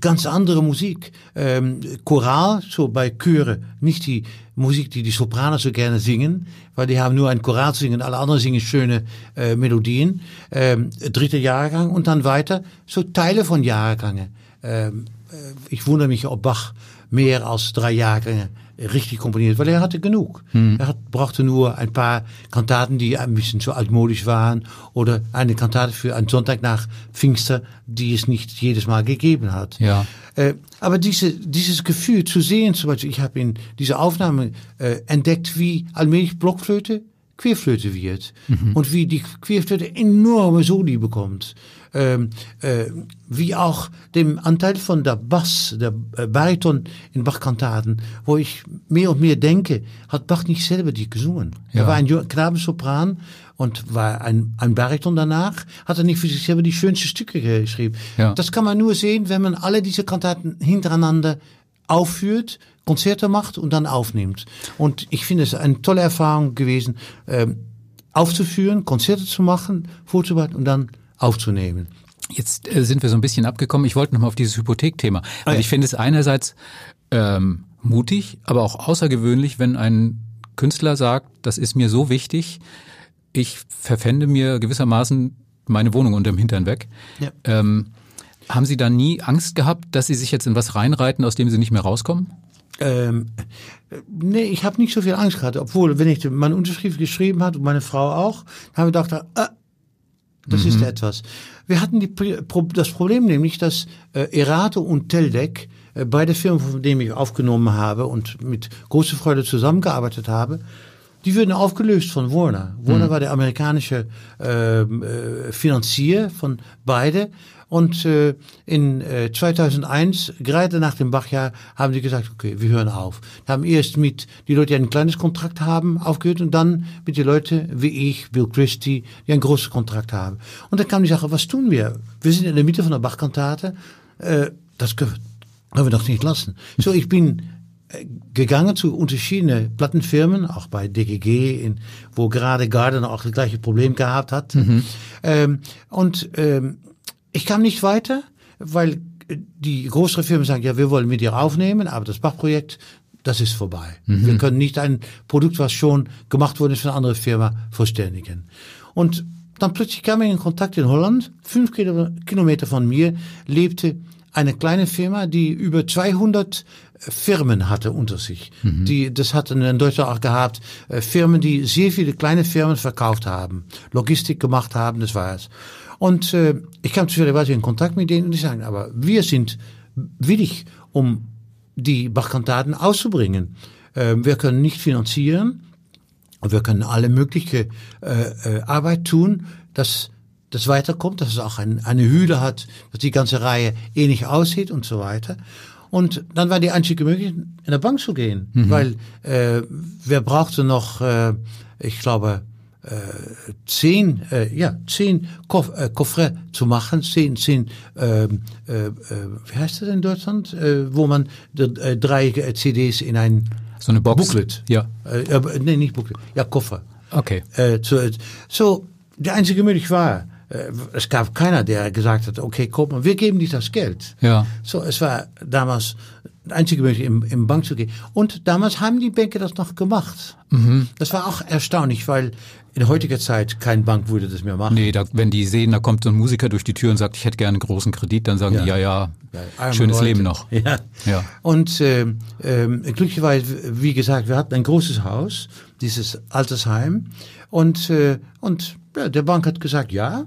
ganz andere Musik. Ähm, Choral, so bei Chöre, nicht die Musik, die die Sopranen so gerne singen, weil die haben nur ein Choral zu singen, alle anderen singen schöne äh, Melodien. Ähm, dritter Jahrgang und dann weiter, so Teile von Jahrgänge. Ähm, äh, ich wundere mich, ob Bach mehr als drei Jahre richtig komponiert, weil er hatte genug. Hm. Er hat, brauchte nur ein paar Kantaten, die ein bisschen zu altmodisch waren oder eine Kantate für einen Sonntag nach Pfingster, die es nicht jedes Mal gegeben hat. Ja. Äh, aber diese, dieses Gefühl zu sehen, zum Beispiel, ich habe in dieser Aufnahme äh, entdeckt, wie allmählich Blockflöte Querflöte wird mhm. und wie die Querflöte enorme Soli bekommt ähm, äh, wie auch dem Anteil von der Bass, der Bariton in Bach-Kantaten, wo ich mehr und mehr denke, hat Bach nicht selber die gesungen. Ja. Er war ein Knabensopran und war ein, ein Bariton danach, hat er nicht für sich selber die schönsten Stücke geschrieben. Ja. Das kann man nur sehen, wenn man alle diese Kantaten hintereinander aufführt, Konzerte macht und dann aufnimmt. Und ich finde es eine tolle Erfahrung gewesen, ähm, aufzuführen, Konzerte zu machen, vorzubereiten und dann aufzunehmen. Jetzt äh, sind wir so ein bisschen abgekommen. Ich wollte noch mal auf dieses Hypothekthema. Also ah, ich finde es einerseits ähm, mutig, aber auch außergewöhnlich, wenn ein Künstler sagt, das ist mir so wichtig, ich verpfände mir gewissermaßen meine Wohnung unterm Hintern weg. Ja. Ähm, haben Sie da nie Angst gehabt, dass Sie sich jetzt in was reinreiten, aus dem Sie nicht mehr rauskommen? Ähm, nee, ich habe nicht so viel Angst gehabt. Obwohl, wenn ich meine Unterschrift geschrieben hat und meine Frau auch, haben wir gedacht, äh, das mhm. ist etwas. Wir hatten die, das Problem nämlich, dass äh, Erato und Teldec, äh, beide Firmen, von denen ich aufgenommen habe und mit großer Freude zusammengearbeitet habe, die würden aufgelöst von Warner. Warner mhm. war der amerikanische äh, äh, Finanzier von beide und äh, in äh, 2001, gerade nach dem Bachjahr, haben die gesagt, okay, wir hören auf. Die haben erst mit die Leute, die ein kleines Kontrakt haben, aufgehört und dann mit den Leuten wie ich, Bill Christie, die ein großes Kontrakt haben. Und dann kam die Sache, was tun wir? Wir sind in der Mitte von der Bachkantate, äh, das können wir doch nicht lassen. So, ich bin äh, gegangen zu unterschiedlichen Plattenfirmen, auch bei DGG, in, wo gerade Gardner auch das gleiche Problem gehabt hat. Mhm. Ähm, und ähm, ich kam nicht weiter, weil die größere Firmen sagen, ja, wir wollen mit dir aufnehmen, aber das Bachprojekt, das ist vorbei. Mhm. Wir können nicht ein Produkt, was schon gemacht wurde, für eine andere Firma verständigen. Und dann plötzlich kam ich in Kontakt in Holland. Fünf Kilometer von mir lebte eine kleine Firma, die über 200 Firmen hatte unter sich. Mhm. Die, das hatten in Deutschland auch gehabt, äh, Firmen, die sehr viele kleine Firmen verkauft haben, Logistik gemacht haben, das war es. Und äh, ich kam zufälligerweise in Kontakt mit denen und die sagen, aber wir sind willig, um die Bachkantaten auszubringen. Äh, wir können nicht finanzieren, wir können alle mögliche äh, äh, Arbeit tun, dass das weiterkommt, dass es auch ein, eine Hülle hat, dass die ganze Reihe ähnlich aussieht und so weiter. Und dann war die einzige Möglichkeit, in der Bank zu gehen, mhm. weil äh, wer brauchte noch, äh, ich glaube, äh, zehn, äh, ja, zehn Koff, äh, Coffret zu machen, zehn, zehn, äh, äh, wie heißt das in Deutschland, äh, wo man äh, drei CDs in ein so eine Box, Booklet, ja, äh, nee, nicht Booklet, ja Koffer, okay, äh, so, so die einzige Möglichkeit war äh, es gab keiner, der gesagt hat, okay, guck mal, wir geben dir das Geld. Ja. So, es war damals die einzige Möglichkeit, im, im Bank zu gehen. Und damals haben die Banker das noch gemacht. Mhm. Das war auch erstaunlich, weil in heutiger Zeit kein Bank würde das mehr machen. Nee, da, wenn die sehen, da kommt so ein Musiker durch die Tür und sagt, ich hätte gerne einen großen Kredit, dann sagen ja. die, ja, ja, ja schönes Leute. Leben noch. Ja. ja. Und äh, äh, glücklicherweise, wie gesagt, wir hatten ein großes Haus, dieses Altersheim. Und, äh, und ja, der Bank hat gesagt, ja,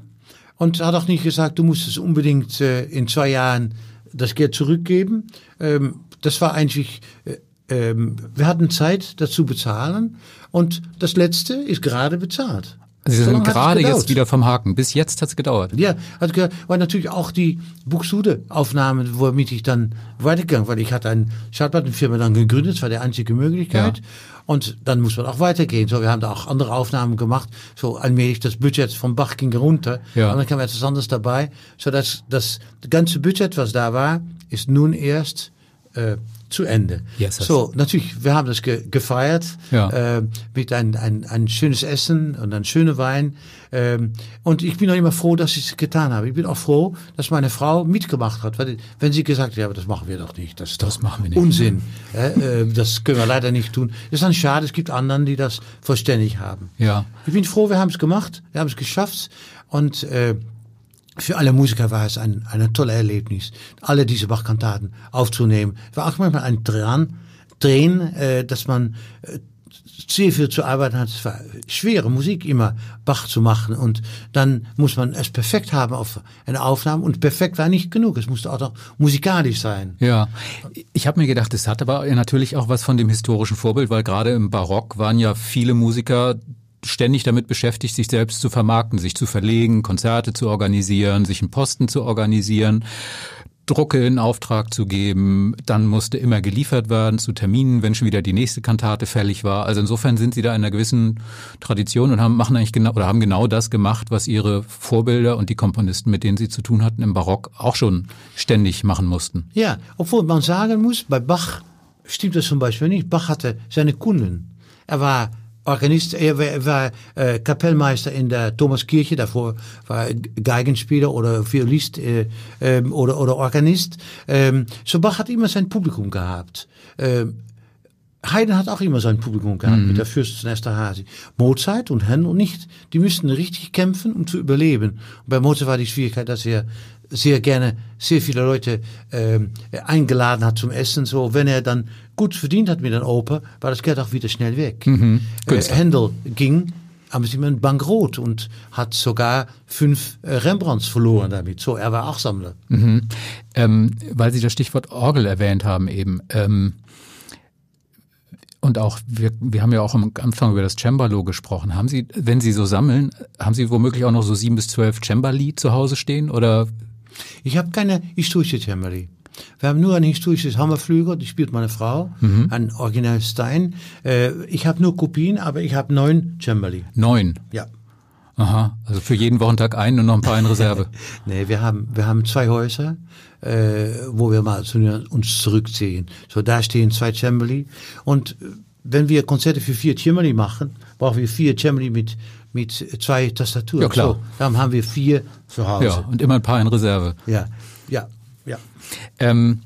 und hat auch nicht gesagt, du musst es unbedingt äh, in zwei Jahren das Geld zurückgeben. Ähm, das war eigentlich, äh, ähm, wir hatten Zeit dazu bezahlen und das letzte ist gerade bezahlt. Sie sind gerade jetzt wieder vom Haken. Bis jetzt hat es gedauert. Ja, hat gedauert, weil natürlich auch die Buxude-Aufnahmen, womit ich dann weitergegangen, weil ich hatte eine Schallplattenfirma dann gegründet, das war die einzige Möglichkeit. Ja. Und dann muss man auch weitergehen. So, wir haben da auch andere Aufnahmen gemacht. So allmählich das Budget vom Bach ging runter. Ja. Und dann kam etwas anderes dabei. So dass das ganze Budget, was da war, ist nun erst äh, zu Ende. Yes, so, natürlich, wir haben das ge gefeiert ja. äh, mit ein, ein, ein schönes Essen und ein schöner Wein. Ähm, und ich bin auch immer froh, dass ich es getan habe. Ich bin auch froh, dass meine Frau mitgemacht hat. Weil, wenn sie gesagt hat, ja, aber das machen wir doch nicht. Das, das machen wir nicht. Unsinn. äh, äh, das können wir leider nicht tun. Das ist dann schade. Es gibt anderen, die das verständlich haben. Ja. Ich bin froh, wir haben es gemacht. Wir haben es geschafft. Und äh, für alle Musiker war es ein, ein tolles Erlebnis, alle diese Bach-Kantaten aufzunehmen. War auch manchmal ein Drehen, äh, dass man äh, sehr viel zu arbeiten hat. Es war schwere Musik immer Bach zu machen und dann muss man es perfekt haben auf eine Aufnahme und perfekt war nicht genug. Es musste auch noch musikalisch sein. Ja, ich habe mir gedacht, es hat aber natürlich auch was von dem historischen Vorbild, weil gerade im Barock waren ja viele Musiker ständig damit beschäftigt, sich selbst zu vermarkten, sich zu verlegen, Konzerte zu organisieren, sich einen Posten zu organisieren. Drucke in Auftrag zu geben, dann musste immer geliefert werden zu Terminen, wenn schon wieder die nächste Kantate fällig war. Also insofern sind sie da in einer gewissen Tradition und haben machen eigentlich genau oder haben genau das gemacht, was ihre Vorbilder und die Komponisten, mit denen sie zu tun hatten im Barock, auch schon ständig machen mussten. Ja, obwohl man sagen muss, bei Bach stimmt das zum Beispiel nicht. Bach hatte seine Kunden. Er war Organist, er war, war äh, Kapellmeister in der Thomaskirche, davor war Geigenspieler oder Violist äh, ähm, oder, oder Organist. Ähm, so Bach hat immer sein Publikum gehabt. Ähm, Haydn hat auch immer sein Publikum gehabt mhm. mit der Fürstin Esterhazy. Mozart und Händel nicht. Die müssten richtig kämpfen, um zu überleben. Und bei Mozart war die Schwierigkeit, dass er sehr gerne sehr viele Leute ähm, eingeladen hat zum Essen. So, wenn er dann gut verdient hat mit der Oper, war das Geld auch wieder schnell weg. Mhm. Äh, Händel ging am Simon bankrott und hat sogar fünf äh, Rembrandts verloren damit. So, er war auch Sammler. Mhm. Ähm, weil Sie das Stichwort Orgel erwähnt haben eben. Ähm und auch, wir, wir haben ja auch am Anfang über das Cembalo gesprochen. Haben Sie, wenn Sie so sammeln, haben Sie womöglich auch noch so sieben bis zwölf Cembali zu Hause stehen oder ich habe keine historische Cembali. Wir haben nur ein historisches Hammerflügel, die spielt meine Frau, mhm. ein Original Stein. Äh, ich habe nur Kopien, aber ich habe neun Cembali. Neun? Ja. Aha, also für jeden Wochentag einen und noch ein paar in Reserve. nee, wir haben, wir haben zwei Häuser, äh, wo wir mal zu uns zurückziehen. So, da stehen zwei Cembali. Und äh, wenn wir Konzerte für vier Cembali machen, brauchen wir vier Cembali mit mit zwei Tastaturen. Ja, klar. So, dann haben wir vier zu Hause. Ja, und immer ein paar in Reserve. Ja, ja. Ja. Ähm,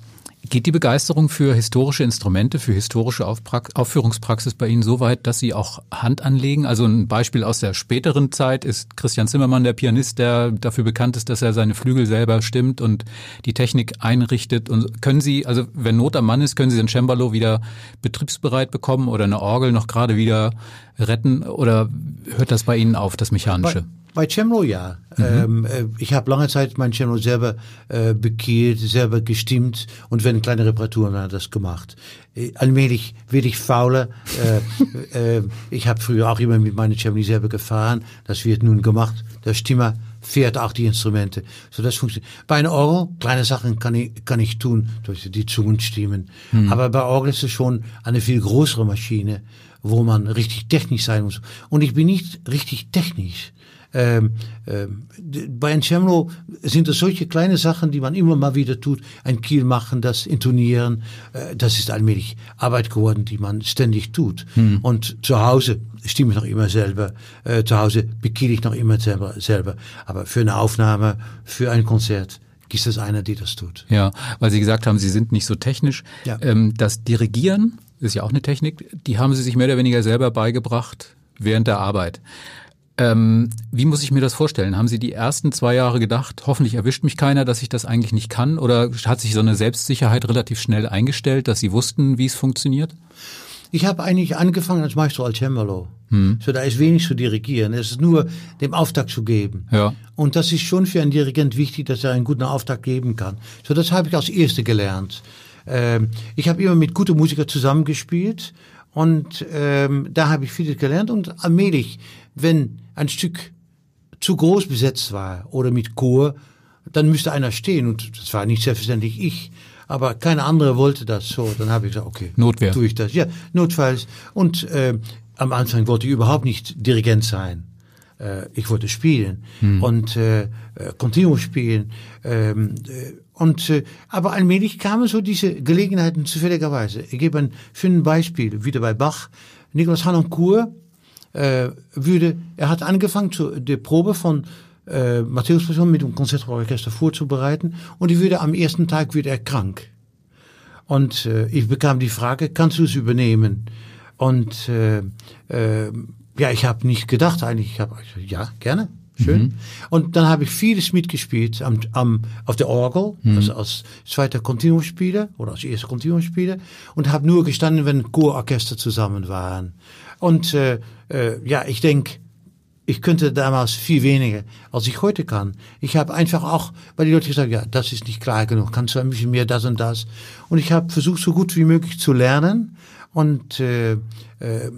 Geht die Begeisterung für historische Instrumente, für historische Aufführungspraxis bei Ihnen so weit, dass Sie auch Hand anlegen? Also ein Beispiel aus der späteren Zeit ist Christian Zimmermann, der Pianist, der dafür bekannt ist, dass er seine Flügel selber stimmt und die Technik einrichtet. Und können Sie, also wenn Not am Mann ist, können Sie ein Cembalo wieder betriebsbereit bekommen oder eine Orgel noch gerade wieder retten? Oder hört das bei Ihnen auf, das Mechanische? Bei bei Cemlo ja. Mhm. Ähm, äh, ich habe lange Zeit mein Cemlo selber äh, bekehrt, selber gestimmt und wenn kleine Reparaturen hat das gemacht. Äh, allmählich werde ich fauler. äh, äh, ich habe früher auch immer mit meinem Cemlo selber gefahren. Das wird nun gemacht. Der Stimmer fährt auch die Instrumente. So das funktioniert. Bei einer Orgel, kleine Sachen kann ich, kann ich tun, durch die Zungenstimmen. Mhm. Aber bei Orgel ist es schon eine viel größere Maschine, wo man richtig technisch sein muss. Und ich bin nicht richtig technisch. Ähm, ähm, bei ein Cembalo sind es solche kleine Sachen, die man immer mal wieder tut. Ein Kiel machen, das intonieren, äh, das ist allmählich Arbeit geworden, die man ständig tut. Hm. Und zu Hause stimme ich noch immer selber, äh, zu Hause bekiele ich noch immer selber, selber. Aber für eine Aufnahme, für ein Konzert, gibt es einer, die das tut. Ja, weil Sie gesagt haben, Sie sind nicht so technisch. Ja. Ähm, das Dirigieren ist ja auch eine Technik, die haben Sie sich mehr oder weniger selber beigebracht während der Arbeit. Ähm, wie muss ich mir das vorstellen? Haben Sie die ersten zwei Jahre gedacht, hoffentlich erwischt mich keiner, dass ich das eigentlich nicht kann? Oder hat sich so eine Selbstsicherheit relativ schnell eingestellt, dass Sie wussten, wie es funktioniert? Ich habe eigentlich angefangen als Maestro al Cembalo. Hm. So, da ist wenig zu dirigieren. Es ist nur dem Auftrag zu geben. Ja. Und das ist schon für einen Dirigent wichtig, dass er einen guten Auftrag geben kann. So, das habe ich als Erste gelernt. Ähm, ich habe immer mit guten Musikern zusammengespielt und ähm, da habe ich vieles gelernt und allmählich, wenn ein Stück zu groß besetzt war oder mit Chor, dann müsste einer stehen und das war nicht selbstverständlich ich, aber keine andere wollte das so. Dann habe ich gesagt, okay, Notwehr. tue ich das. Ja, notfalls. Und äh, am Anfang wollte ich überhaupt nicht Dirigent sein. Äh, ich wollte spielen hm. und äh, Continuum äh, spielen. Ähm, äh, und äh, aber allmählich kamen so diese Gelegenheiten zufälligerweise. Ich gebe ein schönes Beispiel wieder bei Bach. Nikolaus Hanoncourt äh, würde, er hat angefangen, zu, die Probe von äh, Matthäus Passion mit dem Konzertorchester vorzubereiten und ich würde am ersten Tag wird er krank. Und äh, ich bekam die Frage, kannst du es übernehmen? Und äh, äh, ja, ich habe nicht gedacht eigentlich, ich habe ja gerne. Schön. Mhm. Und dann habe ich vieles mitgespielt am, am, auf der Orgel, mhm. also als zweiter Kontinuumspieler oder als erster Kontinuumspieler und habe nur gestanden, wenn Chororchester zusammen waren. Und äh, äh, ja, ich denke, ich könnte damals viel weniger, als ich heute kann. Ich habe einfach auch, weil die Leute gesagt ja, das ist nicht klar genug, kannst du ein bisschen mehr das und das. Und ich habe versucht, so gut wie möglich zu lernen. Und äh, äh,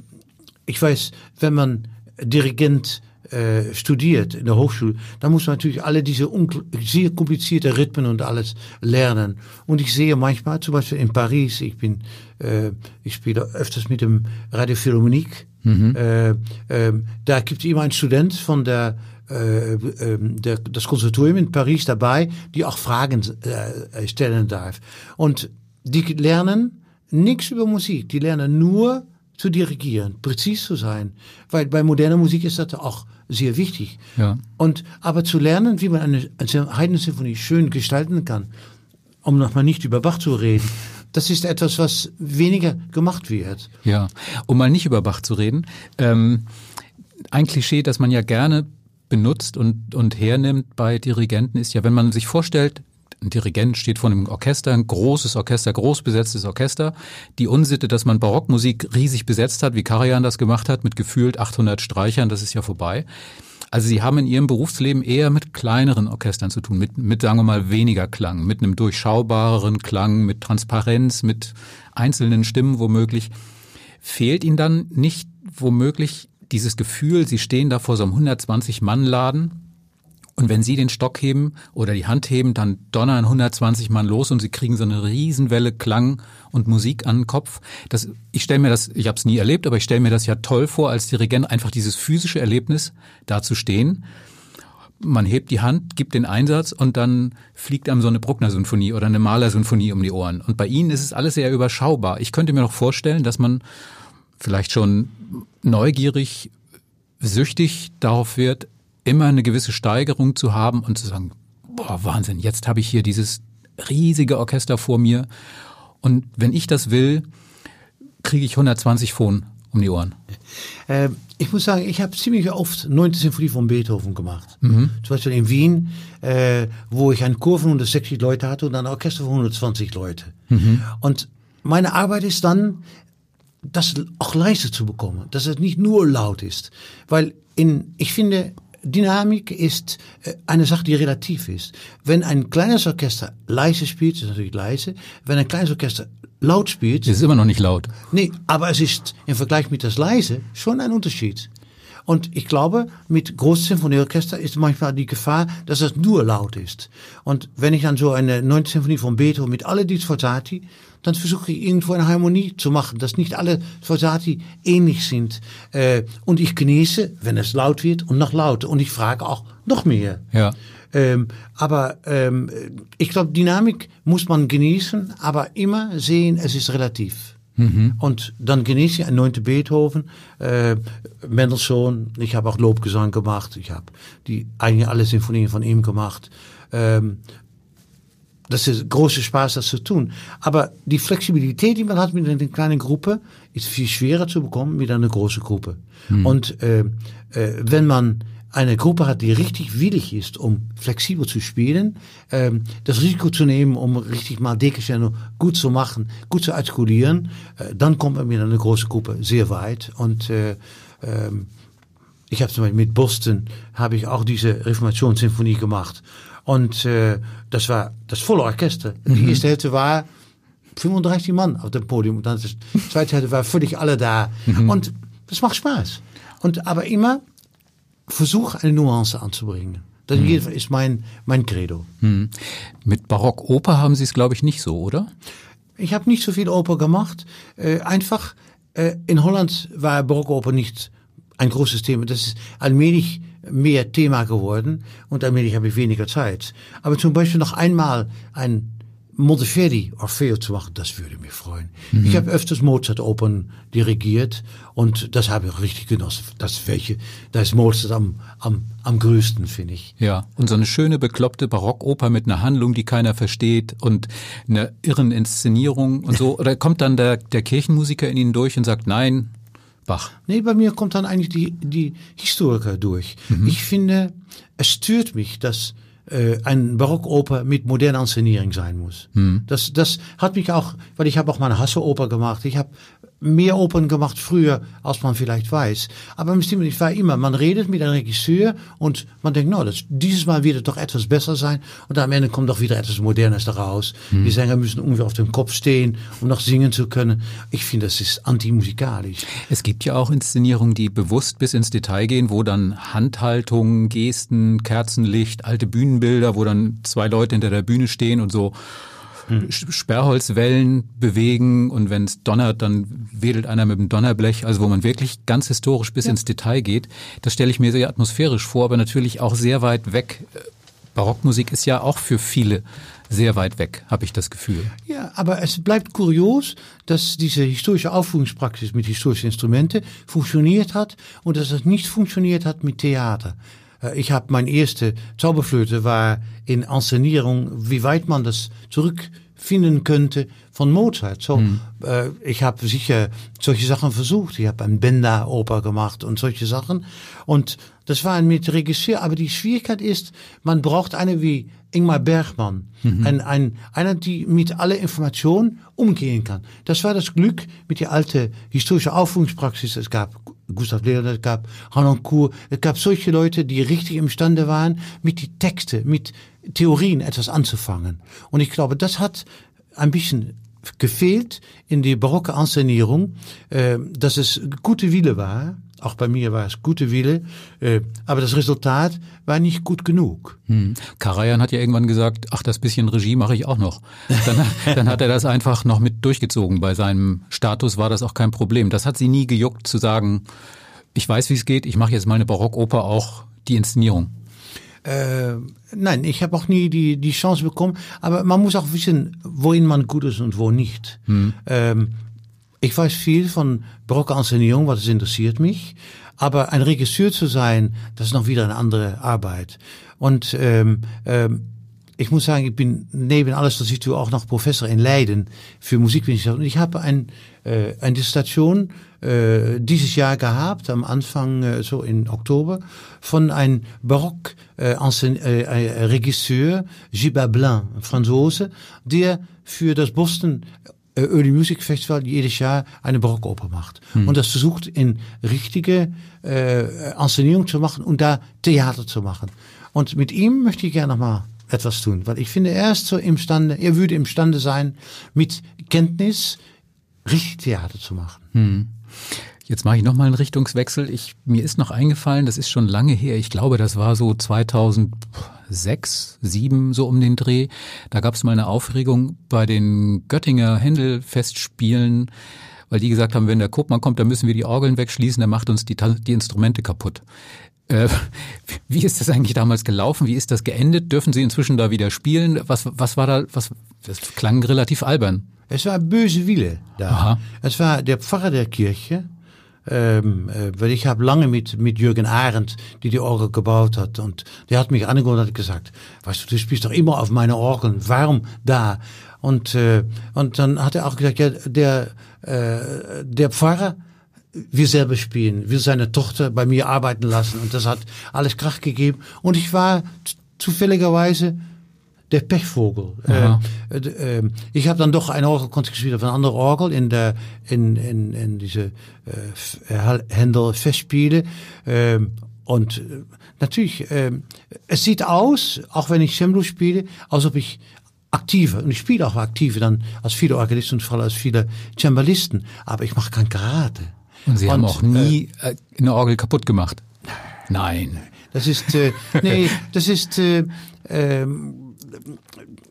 ich weiß, wenn man Dirigent äh, studiert in der Hochschule, dann muss man natürlich alle diese sehr komplizierte Rhythmen und alles lernen. Und ich sehe manchmal, zum Beispiel in Paris, ich bin, äh, ich spiele öfters mit dem Radio Philharmonique, mhm. äh, äh, da gibt immer einen Student von der äh, ähm, der, das Konservatorium in Paris dabei, die auch Fragen äh, stellen darf. Und die lernen nichts über Musik, die lernen nur zu dirigieren, präzis zu sein. Weil bei moderner Musik ist das auch sehr wichtig. Ja. Und aber zu lernen, wie man eine, eine Heidensymphonie schön gestalten kann, um nochmal nicht über Bach zu reden, das ist etwas, was weniger gemacht wird. Ja, um mal nicht über Bach zu reden. Ähm, ein Klischee, das man ja gerne benutzt und, und hernimmt bei Dirigenten, ist ja, wenn man sich vorstellt, ein Dirigent steht vor einem Orchester, ein großes Orchester, groß besetztes Orchester. Die Unsitte, dass man Barockmusik riesig besetzt hat, wie Karajan das gemacht hat, mit gefühlt 800 Streichern, das ist ja vorbei. Also Sie haben in Ihrem Berufsleben eher mit kleineren Orchestern zu tun, mit, mit sagen wir mal weniger Klang, mit einem durchschaubareren Klang, mit Transparenz, mit einzelnen Stimmen womöglich. Fehlt Ihnen dann nicht womöglich dieses Gefühl, Sie stehen da vor so einem 120-Mann-Laden und wenn Sie den Stock heben oder die Hand heben, dann donnern 120 Mann los und Sie kriegen so eine Riesenwelle Klang und Musik an den Kopf. Das, ich stelle mir das, ich habe es nie erlebt, aber ich stelle mir das ja toll vor, als Dirigent einfach dieses physische Erlebnis da zu stehen. Man hebt die Hand, gibt den Einsatz und dann fliegt einem so eine Bruckner-Symphonie oder eine Mahler-Symphonie um die Ohren. Und bei Ihnen ist es alles sehr überschaubar. Ich könnte mir noch vorstellen, dass man vielleicht schon neugierig, süchtig darauf wird, immer eine gewisse Steigerung zu haben und zu sagen, boah, Wahnsinn, jetzt habe ich hier dieses riesige Orchester vor mir. Und wenn ich das will, kriege ich 120 Phon um die Ohren. Äh, ich muss sagen, ich habe ziemlich oft 9. Symphonie von Beethoven gemacht. Mhm. Zum Beispiel in Wien, äh, wo ich einen Chor von 160 Leute hatte und ein Orchester von 120 Leute. Mhm. Und meine Arbeit ist dann, das auch leise zu bekommen, dass es nicht nur laut ist. Weil in, ich finde, Dynamik ist äh, eine Sache, die relativ ist. Wenn ein kleines Orchester leise spielt, ist es natürlich leise. Wenn ein kleines Orchester laut spielt. Es ist immer noch nicht laut. Nee, aber es ist im Vergleich mit das leise schon ein Unterschied. Und ich glaube, mit großen Symphonieorchester ist manchmal die Gefahr, dass es nur laut ist. Und wenn ich dann so eine neunte Symphonie von Beethoven mit alle die Sforzati, dann versuche ich irgendwo eine Harmonie zu machen, dass nicht alle Sforzati ähnlich sind. Äh, und ich genieße, wenn es laut wird und noch lauter. Und ich frage auch noch mehr. Ja. Ähm, aber ähm, ich glaube, Dynamik muss man genießen, aber immer sehen, es ist relativ. Mhm. Und dann genieße ich ein neunte Beethoven, äh, Mendelssohn. Ich habe auch Lobgesang gemacht. Ich habe die eigentlich alle Sinfonien von ihm gemacht. Ähm, das ist große Spaß, das zu tun. Aber die Flexibilität, die man hat mit einer kleinen Gruppe, ist viel schwerer zu bekommen mit einer großen Gruppe. Mhm. Und äh, äh, wenn man eine Gruppe hat, die richtig willig ist, um flexibel zu spielen, ähm, das Risiko zu nehmen, um richtig mal Dekesceno gut zu machen, gut zu artikulieren, äh, dann kommt man mit einer großen Gruppe sehr weit. Und äh, ähm, ich habe zum Beispiel mit Boston habe ich auch diese Reformationssymphonie gemacht. Und äh, das war das volle Orchester. Die mhm. erste Hälfte war 35 Mann auf dem Podium. Und dann die zweite Hälfte war völlig alle da. Mhm. Und das macht Spaß. Und aber immer versuch eine Nuance anzubringen. Das hm. ist mein, mein Credo. Hm. Mit Barockoper haben Sie es, glaube ich, nicht so, oder? Ich habe nicht so viel Oper gemacht. Äh, einfach, äh, in Holland war Barockoper nicht ein großes Thema. Das ist allmählich mehr Thema geworden und allmählich habe ich weniger Zeit. Aber zum Beispiel noch einmal ein Monteverdi Orfeo zu machen, das würde mich freuen. Mhm. Ich habe öfters Mozart-Opern dirigiert und das habe ich richtig genossen. Das welche, da ist Mozart am, am, am größten, finde ich. Ja, und so eine schöne, bekloppte Barockoper mit einer Handlung, die keiner versteht und einer irren Inszenierung und so. Oder kommt dann der, der Kirchenmusiker in Ihnen durch und sagt, nein, Bach? Nee, bei mir kommt dann eigentlich die, die Historiker durch. Mhm. Ich finde, es stört mich, dass äh, ein Barockoper mit moderner Inszenierung sein muss. Hm. Das, das hat mich auch, weil ich habe auch mal eine Hasse-Oper gemacht. Ich habe mehr Opern gemacht früher, als man vielleicht weiß. Aber ich war immer, man redet mit einem Regisseur und man denkt, no, das, dieses Mal wird es doch etwas besser sein. Und am Ende kommt doch wieder etwas Modernes daraus. Hm. Die Sänger müssen ungefähr auf dem Kopf stehen, um noch singen zu können. Ich finde, das ist antimusikalisch. Es gibt ja auch Inszenierungen, die bewusst bis ins Detail gehen, wo dann Handhaltung, Gesten, Kerzenlicht, alte Bühnenbilder, wo dann zwei Leute hinter der Bühne stehen und so hm. Sperrholzwellen bewegen und wenn es donnert, dann wedelt einer mit dem Donnerblech, also wo man wirklich ganz historisch bis ja. ins Detail geht. Das stelle ich mir sehr atmosphärisch vor, aber natürlich auch sehr weit weg. Barockmusik ist ja auch für viele sehr weit weg, habe ich das Gefühl. Ja, aber es bleibt kurios, dass diese historische Aufführungspraxis mit historischen Instrumenten funktioniert hat und dass es nicht funktioniert hat mit Theater. Ich habe mein erste Zauberflöte war in Inszenierung, wie weit man das zurückfinden könnte von Mozart. So, hm. äh, ich habe sicher solche Sachen versucht. Ich habe ein Benda-Oper gemacht und solche Sachen. Und das war ein mit Regisseur. Aber die Schwierigkeit ist, man braucht eine wie Ingmar Bergmann. Mhm. Ein, ein, einer, die mit aller Information umgehen kann. Das war das Glück mit der alte historische Aufführungspraxis. Es gab Gustav es gab Hanoncourt, es gab solche Leute, die richtig imstande waren, mit die Texte, mit Theorien etwas anzufangen. Und ich glaube, das hat ein bisschen gefehlt in die barocke Inszenierung, äh, dass es gute Wille war, auch bei mir war es gute Wille, äh, aber das Resultat war nicht gut genug. Hm. Karajan hat ja irgendwann gesagt, ach, das bisschen Regie mache ich auch noch. Dann, dann hat er das einfach noch mit durchgezogen. Bei seinem Status war das auch kein Problem. Das hat sie nie gejuckt zu sagen, ich weiß, wie es geht, ich mache jetzt mal eine Barockoper auch die Inszenierung. Äh, nein, ich habe auch nie die, die Chance bekommen. Aber man muss auch wissen, wohin man gut ist und wo nicht. Hm. Ähm, ich weiß viel von barocke Inszenierung, was interessiert mich. Aber ein Regisseur zu sein, das ist noch wieder eine andere Arbeit. Und ähm, ähm, ich muss sagen, ich bin neben alles, was ich tue, auch noch Professor in Leiden für Musikwissenschaft. Und ich habe ein, äh, eine Dissertation äh, dieses Jahr gehabt, am Anfang, äh, so in Oktober, von einem Barock äh, äh, Regisseur, Gilbert Blanc, Franzose, der für das Boston Early Music Festival jedes Jahr eine Barockoper macht. Hm. Und das versucht in richtige äh, Inszenierung zu machen und da Theater zu machen. Und mit ihm möchte ich gerne nochmal etwas tun, weil ich finde, er ist so imstande, er würde imstande sein, mit Kenntnis richtig Theater zu machen. Hm. Jetzt mache ich nochmal einen Richtungswechsel. Ich, mir ist noch eingefallen, das ist schon lange her. Ich glaube, das war so 2006, 7 so um den Dreh. Da gab es mal eine Aufregung bei den Göttinger Händelfestspielen, weil die gesagt haben, wenn der Kopmann kommt, dann müssen wir die Orgeln wegschließen, der macht uns die, die Instrumente kaputt. Äh, wie ist das eigentlich damals gelaufen? Wie ist das geendet? Dürfen Sie inzwischen da wieder spielen? Was, was war da, was, das klang relativ albern. Es war böse Wille da. Aha. Es war der Pfarrer der Kirche, ähm, äh, weil ich habe lange mit, mit Jürgen Arendt, die die Orgel gebaut hat, und der hat mich angeguckt und hat gesagt, weißt du, du spielst doch immer auf meine Orgeln, warum da? Und, äh, und dann hat er auch gesagt, ja, der, äh, der Pfarrer, wir selber spielen, will seine Tochter bei mir arbeiten lassen. Und das hat alles Krach gegeben. Und ich war zufälligerweise der Pechvogel. Äh, äh, ich habe dann doch eine Orgel gespielt auf eine andere Orgel in der in in in diese äh, Händel Festspiele. Äh, und äh, natürlich äh, es sieht aus, auch wenn ich Cembalo spiele, als ob ich aktive und ich spiele auch aktive dann als viele Organisten und vor allem als viele Cembalisten, aber ich mache kein Karate. Und Sie und, haben auch nie äh, eine Orgel kaputt gemacht? Nein. Das ist, äh, nee, das ist, äh, äh,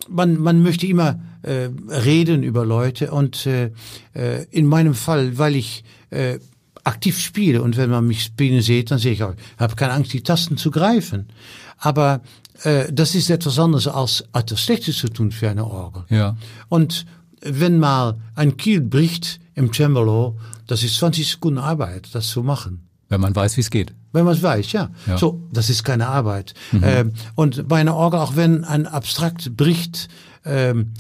man, man möchte immer äh, reden über Leute und äh, äh, in meinem Fall, weil ich äh, aktiv spiele und wenn man mich spielen sieht, dann sehe ich auch, habe keine Angst, die Tasten zu greifen. Aber äh, das ist etwas anderes als etwas Schlechtes zu tun für eine Orgel. Ja. Und wenn mal ein Kiel bricht im Cembalo, das ist 20 Sekunden Arbeit, das zu machen. Wenn man weiß, wie es geht. Wenn man es weiß, ja. ja. So, das ist keine Arbeit. Mhm. Ähm, und bei einer Orgel, auch wenn ein Abstrakt bricht, ähm,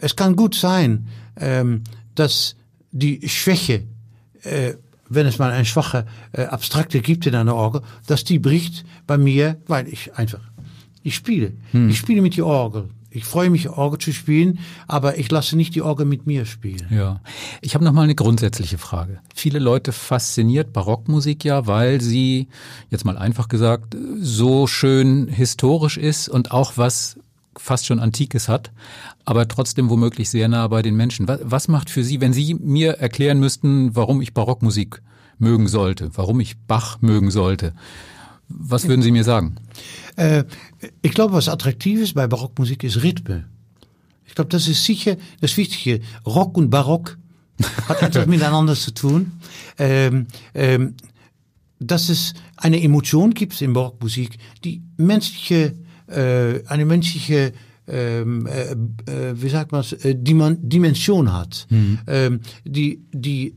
es kann gut sein, ähm, dass die Schwäche, äh, wenn es mal eine schwache äh, Abstrakte gibt in einer Orgel, dass die bricht bei mir, weil ich einfach, ich spiele. Hm. Ich spiele mit der Orgel. Ich freue mich, Orgel zu spielen, aber ich lasse nicht die Orgel mit mir spielen. Ja. Ich habe noch mal eine grundsätzliche Frage. Viele Leute fasziniert Barockmusik ja, weil sie, jetzt mal einfach gesagt, so schön historisch ist und auch was fast schon Antikes hat, aber trotzdem womöglich sehr nah bei den Menschen. Was macht für Sie, wenn Sie mir erklären müssten, warum ich Barockmusik mögen sollte, warum ich Bach mögen sollte? Was würden Sie mir sagen? Äh, ich glaube, was attraktiv ist bei Barockmusik ist Rhythm. Ich glaube, das ist sicher das Wichtige. Rock und Barock hat etwas miteinander zu tun. Ähm, ähm, dass es eine Emotion gibt in Barockmusik, die menschliche, äh, eine menschliche ähm, äh, wie sagt man Dimension hat, mhm. ähm, die, die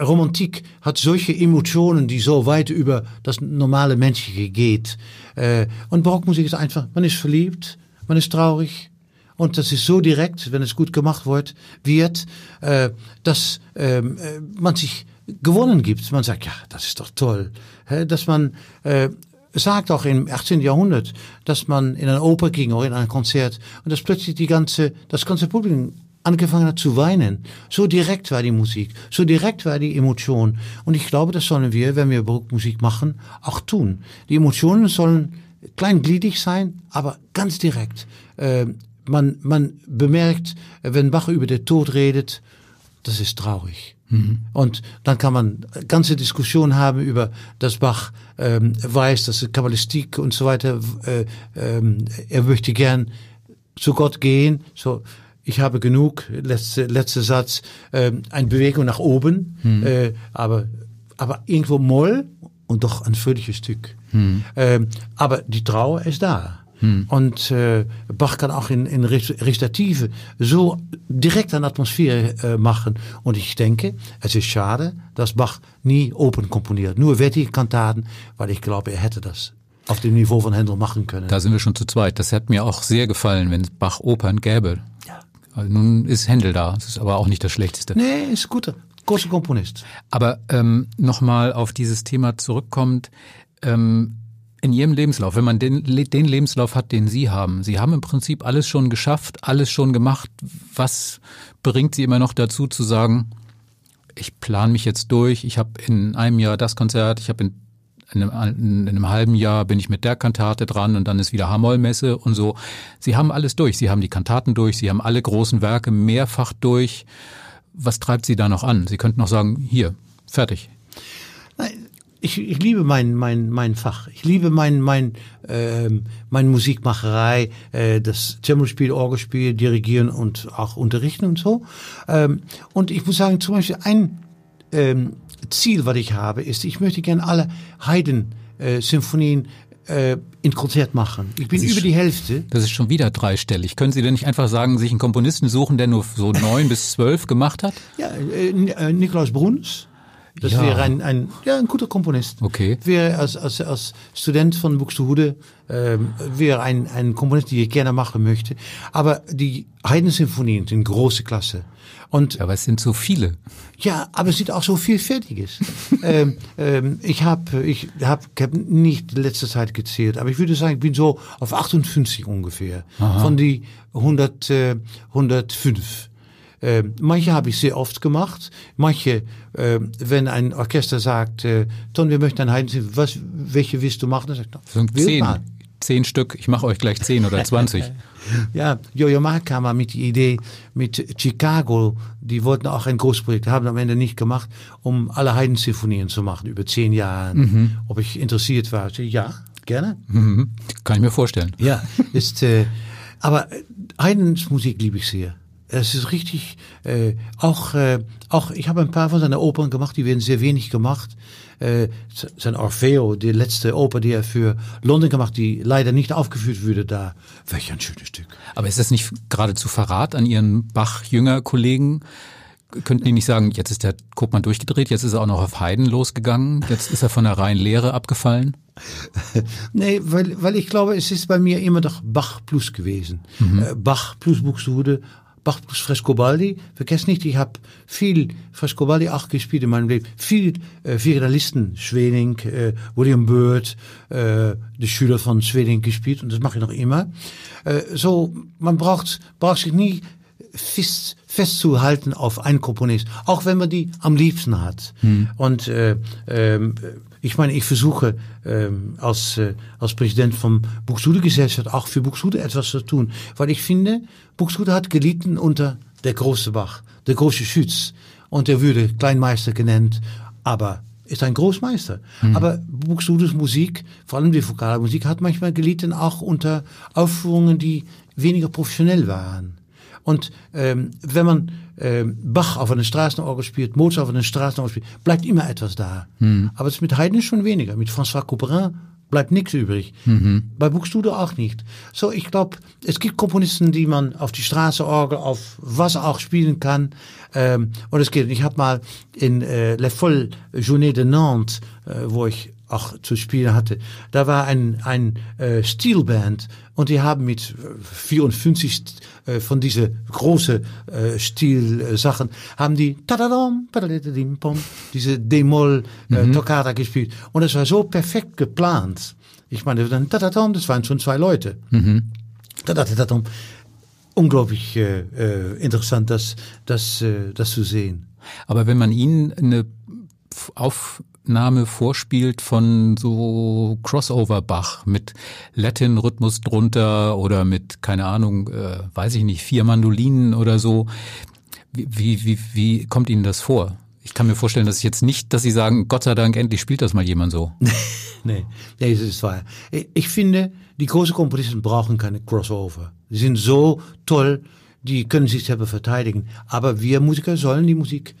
Romantik hat solche Emotionen, die so weit über das normale Menschliche geht. Äh, und Barockmusik ist einfach, man ist verliebt, man ist traurig. Und das ist so direkt, wenn es gut gemacht wird, wird, äh, dass ähm, äh, man sich gewonnen gibt. Man sagt, ja, das ist doch toll. Dass man sagt auch im 18. Jahrhundert, dass man in eine Oper ging oder in ein Konzert und dass plötzlich die ganze, das ganze Publikum angefangen hat zu weinen. So direkt war die Musik, so direkt war die Emotion. Und ich glaube, das sollen wir, wenn wir Barockmusik machen, auch tun. Die Emotionen sollen kleingliedig sein, aber ganz direkt. Äh, man, man bemerkt, wenn Bach über den Tod redet, das ist traurig. Mhm. Und dann kann man ganze Diskussion haben über, dass Bach ähm, weiß, dass Kabbalistik und so weiter, äh, ähm, er möchte gern zu Gott gehen, so ich habe genug, letzte, letzter Satz, äh, eine Bewegung nach oben, hm. äh, aber, aber irgendwo Moll und doch ein fröhliches Stück. Hm. Äh, aber die Trauer ist da. Hm. Und äh, Bach kann auch in, in Recitative so direkt eine Atmosphäre äh, machen. Und ich denke, es ist schade, dass Bach nie open komponiert. Nur Verdi-Kantaten, weil ich glaube, er hätte das auf dem Niveau von Händel machen können. Da sind wir schon zu zweit. Das hat mir auch sehr gefallen, wenn es Bach-Opern gäbe. Ja. Also nun ist Händel da. Das ist aber auch nicht das Schlechteste. Nee, ist guter. Großer Komponist. Aber ähm, nochmal auf dieses Thema zurückkommt. Ähm, in Ihrem Lebenslauf, wenn man den, den Lebenslauf hat, den Sie haben, Sie haben im Prinzip alles schon geschafft, alles schon gemacht. Was bringt Sie immer noch dazu zu sagen, ich plane mich jetzt durch, ich habe in einem Jahr das Konzert, ich habe in in einem, in einem, halben Jahr bin ich mit der Kantate dran und dann ist wieder Hamoll-Messe und so. Sie haben alles durch. Sie haben die Kantaten durch, Sie haben alle großen Werke mehrfach durch. Was treibt Sie da noch an? Sie könnten noch sagen, hier, fertig. Ich, ich liebe mein, mein, mein Fach. Ich liebe mein, mein, äh, meine Musikmacherei, äh, das Cellospiel, Orgelspiel, Dirigieren und auch Unterrichten und so. Ähm, und ich muss sagen, zum Beispiel ein ähm, Ziel, was ich habe, ist, ich möchte gerne alle Haydn-Symphonien äh, in Konzert machen. Ich bin über die Hälfte. Das ist schon wieder dreistellig. Können Sie denn nicht einfach sagen, sich einen Komponisten suchen, der nur so neun bis zwölf gemacht hat? Ja, äh, äh Nikolaus Bruns. Das ja. wäre ein, ein, ja, ein guter Komponist. Okay. Wäre als, als, als Student von Buxtehude ähm, wäre ein, ein Komponist, die ich gerne machen möchte. Aber die Haydn-Symphonien sind große Klasse. Und, aber es sind so viele. Ja, aber es sind auch so vielfältiges. ähm, ähm, ich habe ich hab, ich hab nicht letzte Zeit gezählt, aber ich würde sagen, ich bin so auf 58 ungefähr Aha. von die 100, äh, 105. Äh, manche habe ich sehr oft gemacht. Manche, äh, wenn ein Orchester sagt, äh, Ton, wir möchten ein Heiden, was, welche willst du machen? Dann sagt er, zehn, zehn Stück. Ich mache euch gleich zehn oder zwanzig. Ja, Jojo Ma kam mal mit die Idee mit Chicago, die wollten auch ein Großprojekt, haben am Ende nicht gemacht, um alle Haydn-Symphonien zu machen, über zehn Jahre. Mhm. Ob ich interessiert war, ja, gerne. Mhm. Kann ich mir vorstellen. Ja, ist, äh, aber Haydns Musik liebe ich sehr. Es ist richtig, äh, auch, äh, auch, ich habe ein paar von seinen Opern gemacht, die werden sehr wenig gemacht äh, sein Orfeo, die letzte Oper, die er für London gemacht, die leider nicht aufgeführt wurde, da welch ein schönes Stück. Aber ist das nicht geradezu Verrat an Ihren Bach-Jünger-Kollegen? Könnten die nicht sagen, jetzt ist der Kopmann durchgedreht, jetzt ist er auch noch auf Haydn losgegangen, jetzt ist er von der reinen Lehre abgefallen? nee, weil, weil ich glaube, es ist bei mir immer doch Bach plus gewesen. Mhm. Äh, Bach plus Buxtehude Frescobaldi. Vergesst nicht, ich habe viel Frescobaldi auch gespielt in meinem Leben. Viel äh, Violinisten, Schwening, äh, William Byrd, äh, die Schüler von Schwening gespielt und das mache ich noch immer. Äh, so, man braucht, braucht sich nie fest, festzuhalten auf einen Komponist, auch wenn man die am liebsten hat. Hm. Und äh, äh, ich meine, ich versuche ähm, als, äh, als Präsident vom Buxtehude-Gesellschaft auch für Buxtehude etwas zu tun, weil ich finde, Buxtehude hat gelitten unter der große Bach, der große Schütz und er würde Kleinmeister genannt, aber ist ein Großmeister. Mhm. Aber Buxtehudes Musik, vor allem die vokale Musik, hat manchmal gelitten auch unter Aufführungen, die weniger professionell waren. Und ähm, wenn man ähm, Bach auf einer Straßenorgel spielt, Mozart auf einer Straßenorgel spielt, bleibt immer etwas da. Mhm. Aber es ist mit Haydn schon weniger. Mit François Couperin bleibt nichts übrig. Mhm. Bei Buxtehude auch nicht. So, ich glaube, es gibt Komponisten, die man auf die Straßenorgel, auf was auch spielen kann. Ähm, und es geht. Ich habe mal in äh, La Folle Journée de Nantes, äh, wo ich auch zu spielen hatte, da war ein, ein äh, Steelband und die haben mit 54 äh, von diese große äh, Stilsachen haben die tadadam, diese D-Moll äh, mhm. Toccata gespielt und das war so perfekt geplant. Ich meine, dann tadadam, das waren schon zwei Leute. Mhm. Tadadam. Unglaublich äh, äh, interessant, das, das, äh, das zu sehen. Aber wenn man ihnen eine auf Name vorspielt von so Crossover-Bach mit Latin-Rhythmus drunter oder mit, keine Ahnung, äh, weiß ich nicht, vier Mandolinen oder so. Wie, wie, wie kommt Ihnen das vor? Ich kann mir vorstellen, dass ich jetzt nicht, dass Sie sagen, Gott sei Dank, endlich spielt das mal jemand so. nee, nee, das ist wahr. Ich finde, die großen Komponisten brauchen keine Crossover. Sie sind so toll, die können sich selber verteidigen. Aber wir Musiker sollen die Musik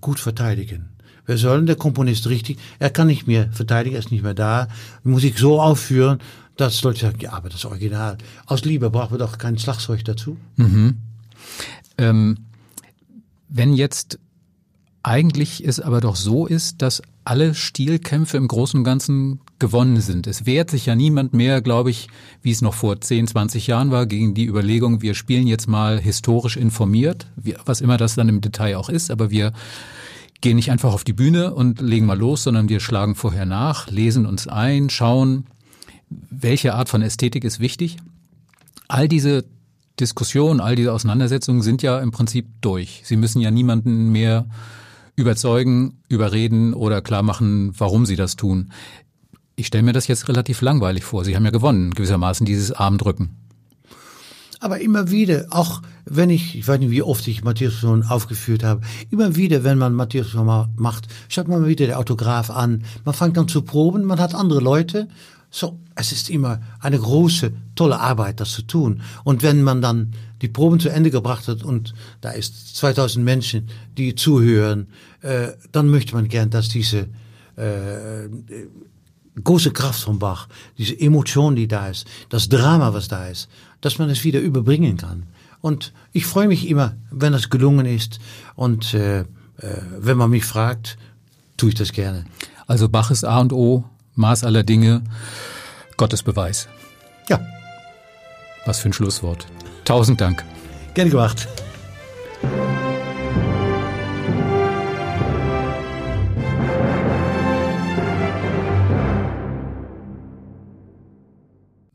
gut verteidigen. Wir sollen der Komponist richtig, er kann nicht mehr verteidigen, er ist nicht mehr da, die Musik so aufführen, dass Leute sagen, ja, aber das Original. Aus Liebe brauchen wir doch kein Schlagzeug dazu. Mhm. Ähm, wenn jetzt eigentlich es aber doch so ist, dass alle Stilkämpfe im Großen und Ganzen gewonnen sind. Es wehrt sich ja niemand mehr, glaube ich, wie es noch vor 10, 20 Jahren war, gegen die Überlegung, wir spielen jetzt mal historisch informiert, was immer das dann im Detail auch ist, aber wir gehen nicht einfach auf die Bühne und legen mal los, sondern wir schlagen vorher nach, lesen uns ein, schauen, welche Art von Ästhetik ist wichtig. All diese Diskussionen, all diese Auseinandersetzungen sind ja im Prinzip durch. Sie müssen ja niemanden mehr überzeugen, überreden oder klar machen, warum sie das tun. Ich stelle mir das jetzt relativ langweilig vor. Sie haben ja gewonnen, gewissermaßen dieses Armdrücken. Aber immer wieder, auch wenn ich, ich weiß nicht, wie oft ich Matthias schon aufgeführt habe, immer wieder, wenn man Matthias macht, schaut man wieder der Autograph an. Man fängt an zu proben, man hat andere Leute. So, es ist immer eine große, tolle Arbeit, das zu tun. Und wenn man dann die Proben zu Ende gebracht hat und da ist 2000 Menschen, die zuhören, äh, dann möchte man gern, dass diese äh, große Kraft von Bach, diese Emotion, die da ist, das Drama, was da ist, dass man es wieder überbringen kann. Und ich freue mich immer, wenn das gelungen ist. Und äh, äh, wenn man mich fragt, tue ich das gerne. Also Bach ist A und O, Maß aller Dinge, Gottes Beweis. Ja. Was für ein Schlusswort. Tausend Dank. Gerne gemacht.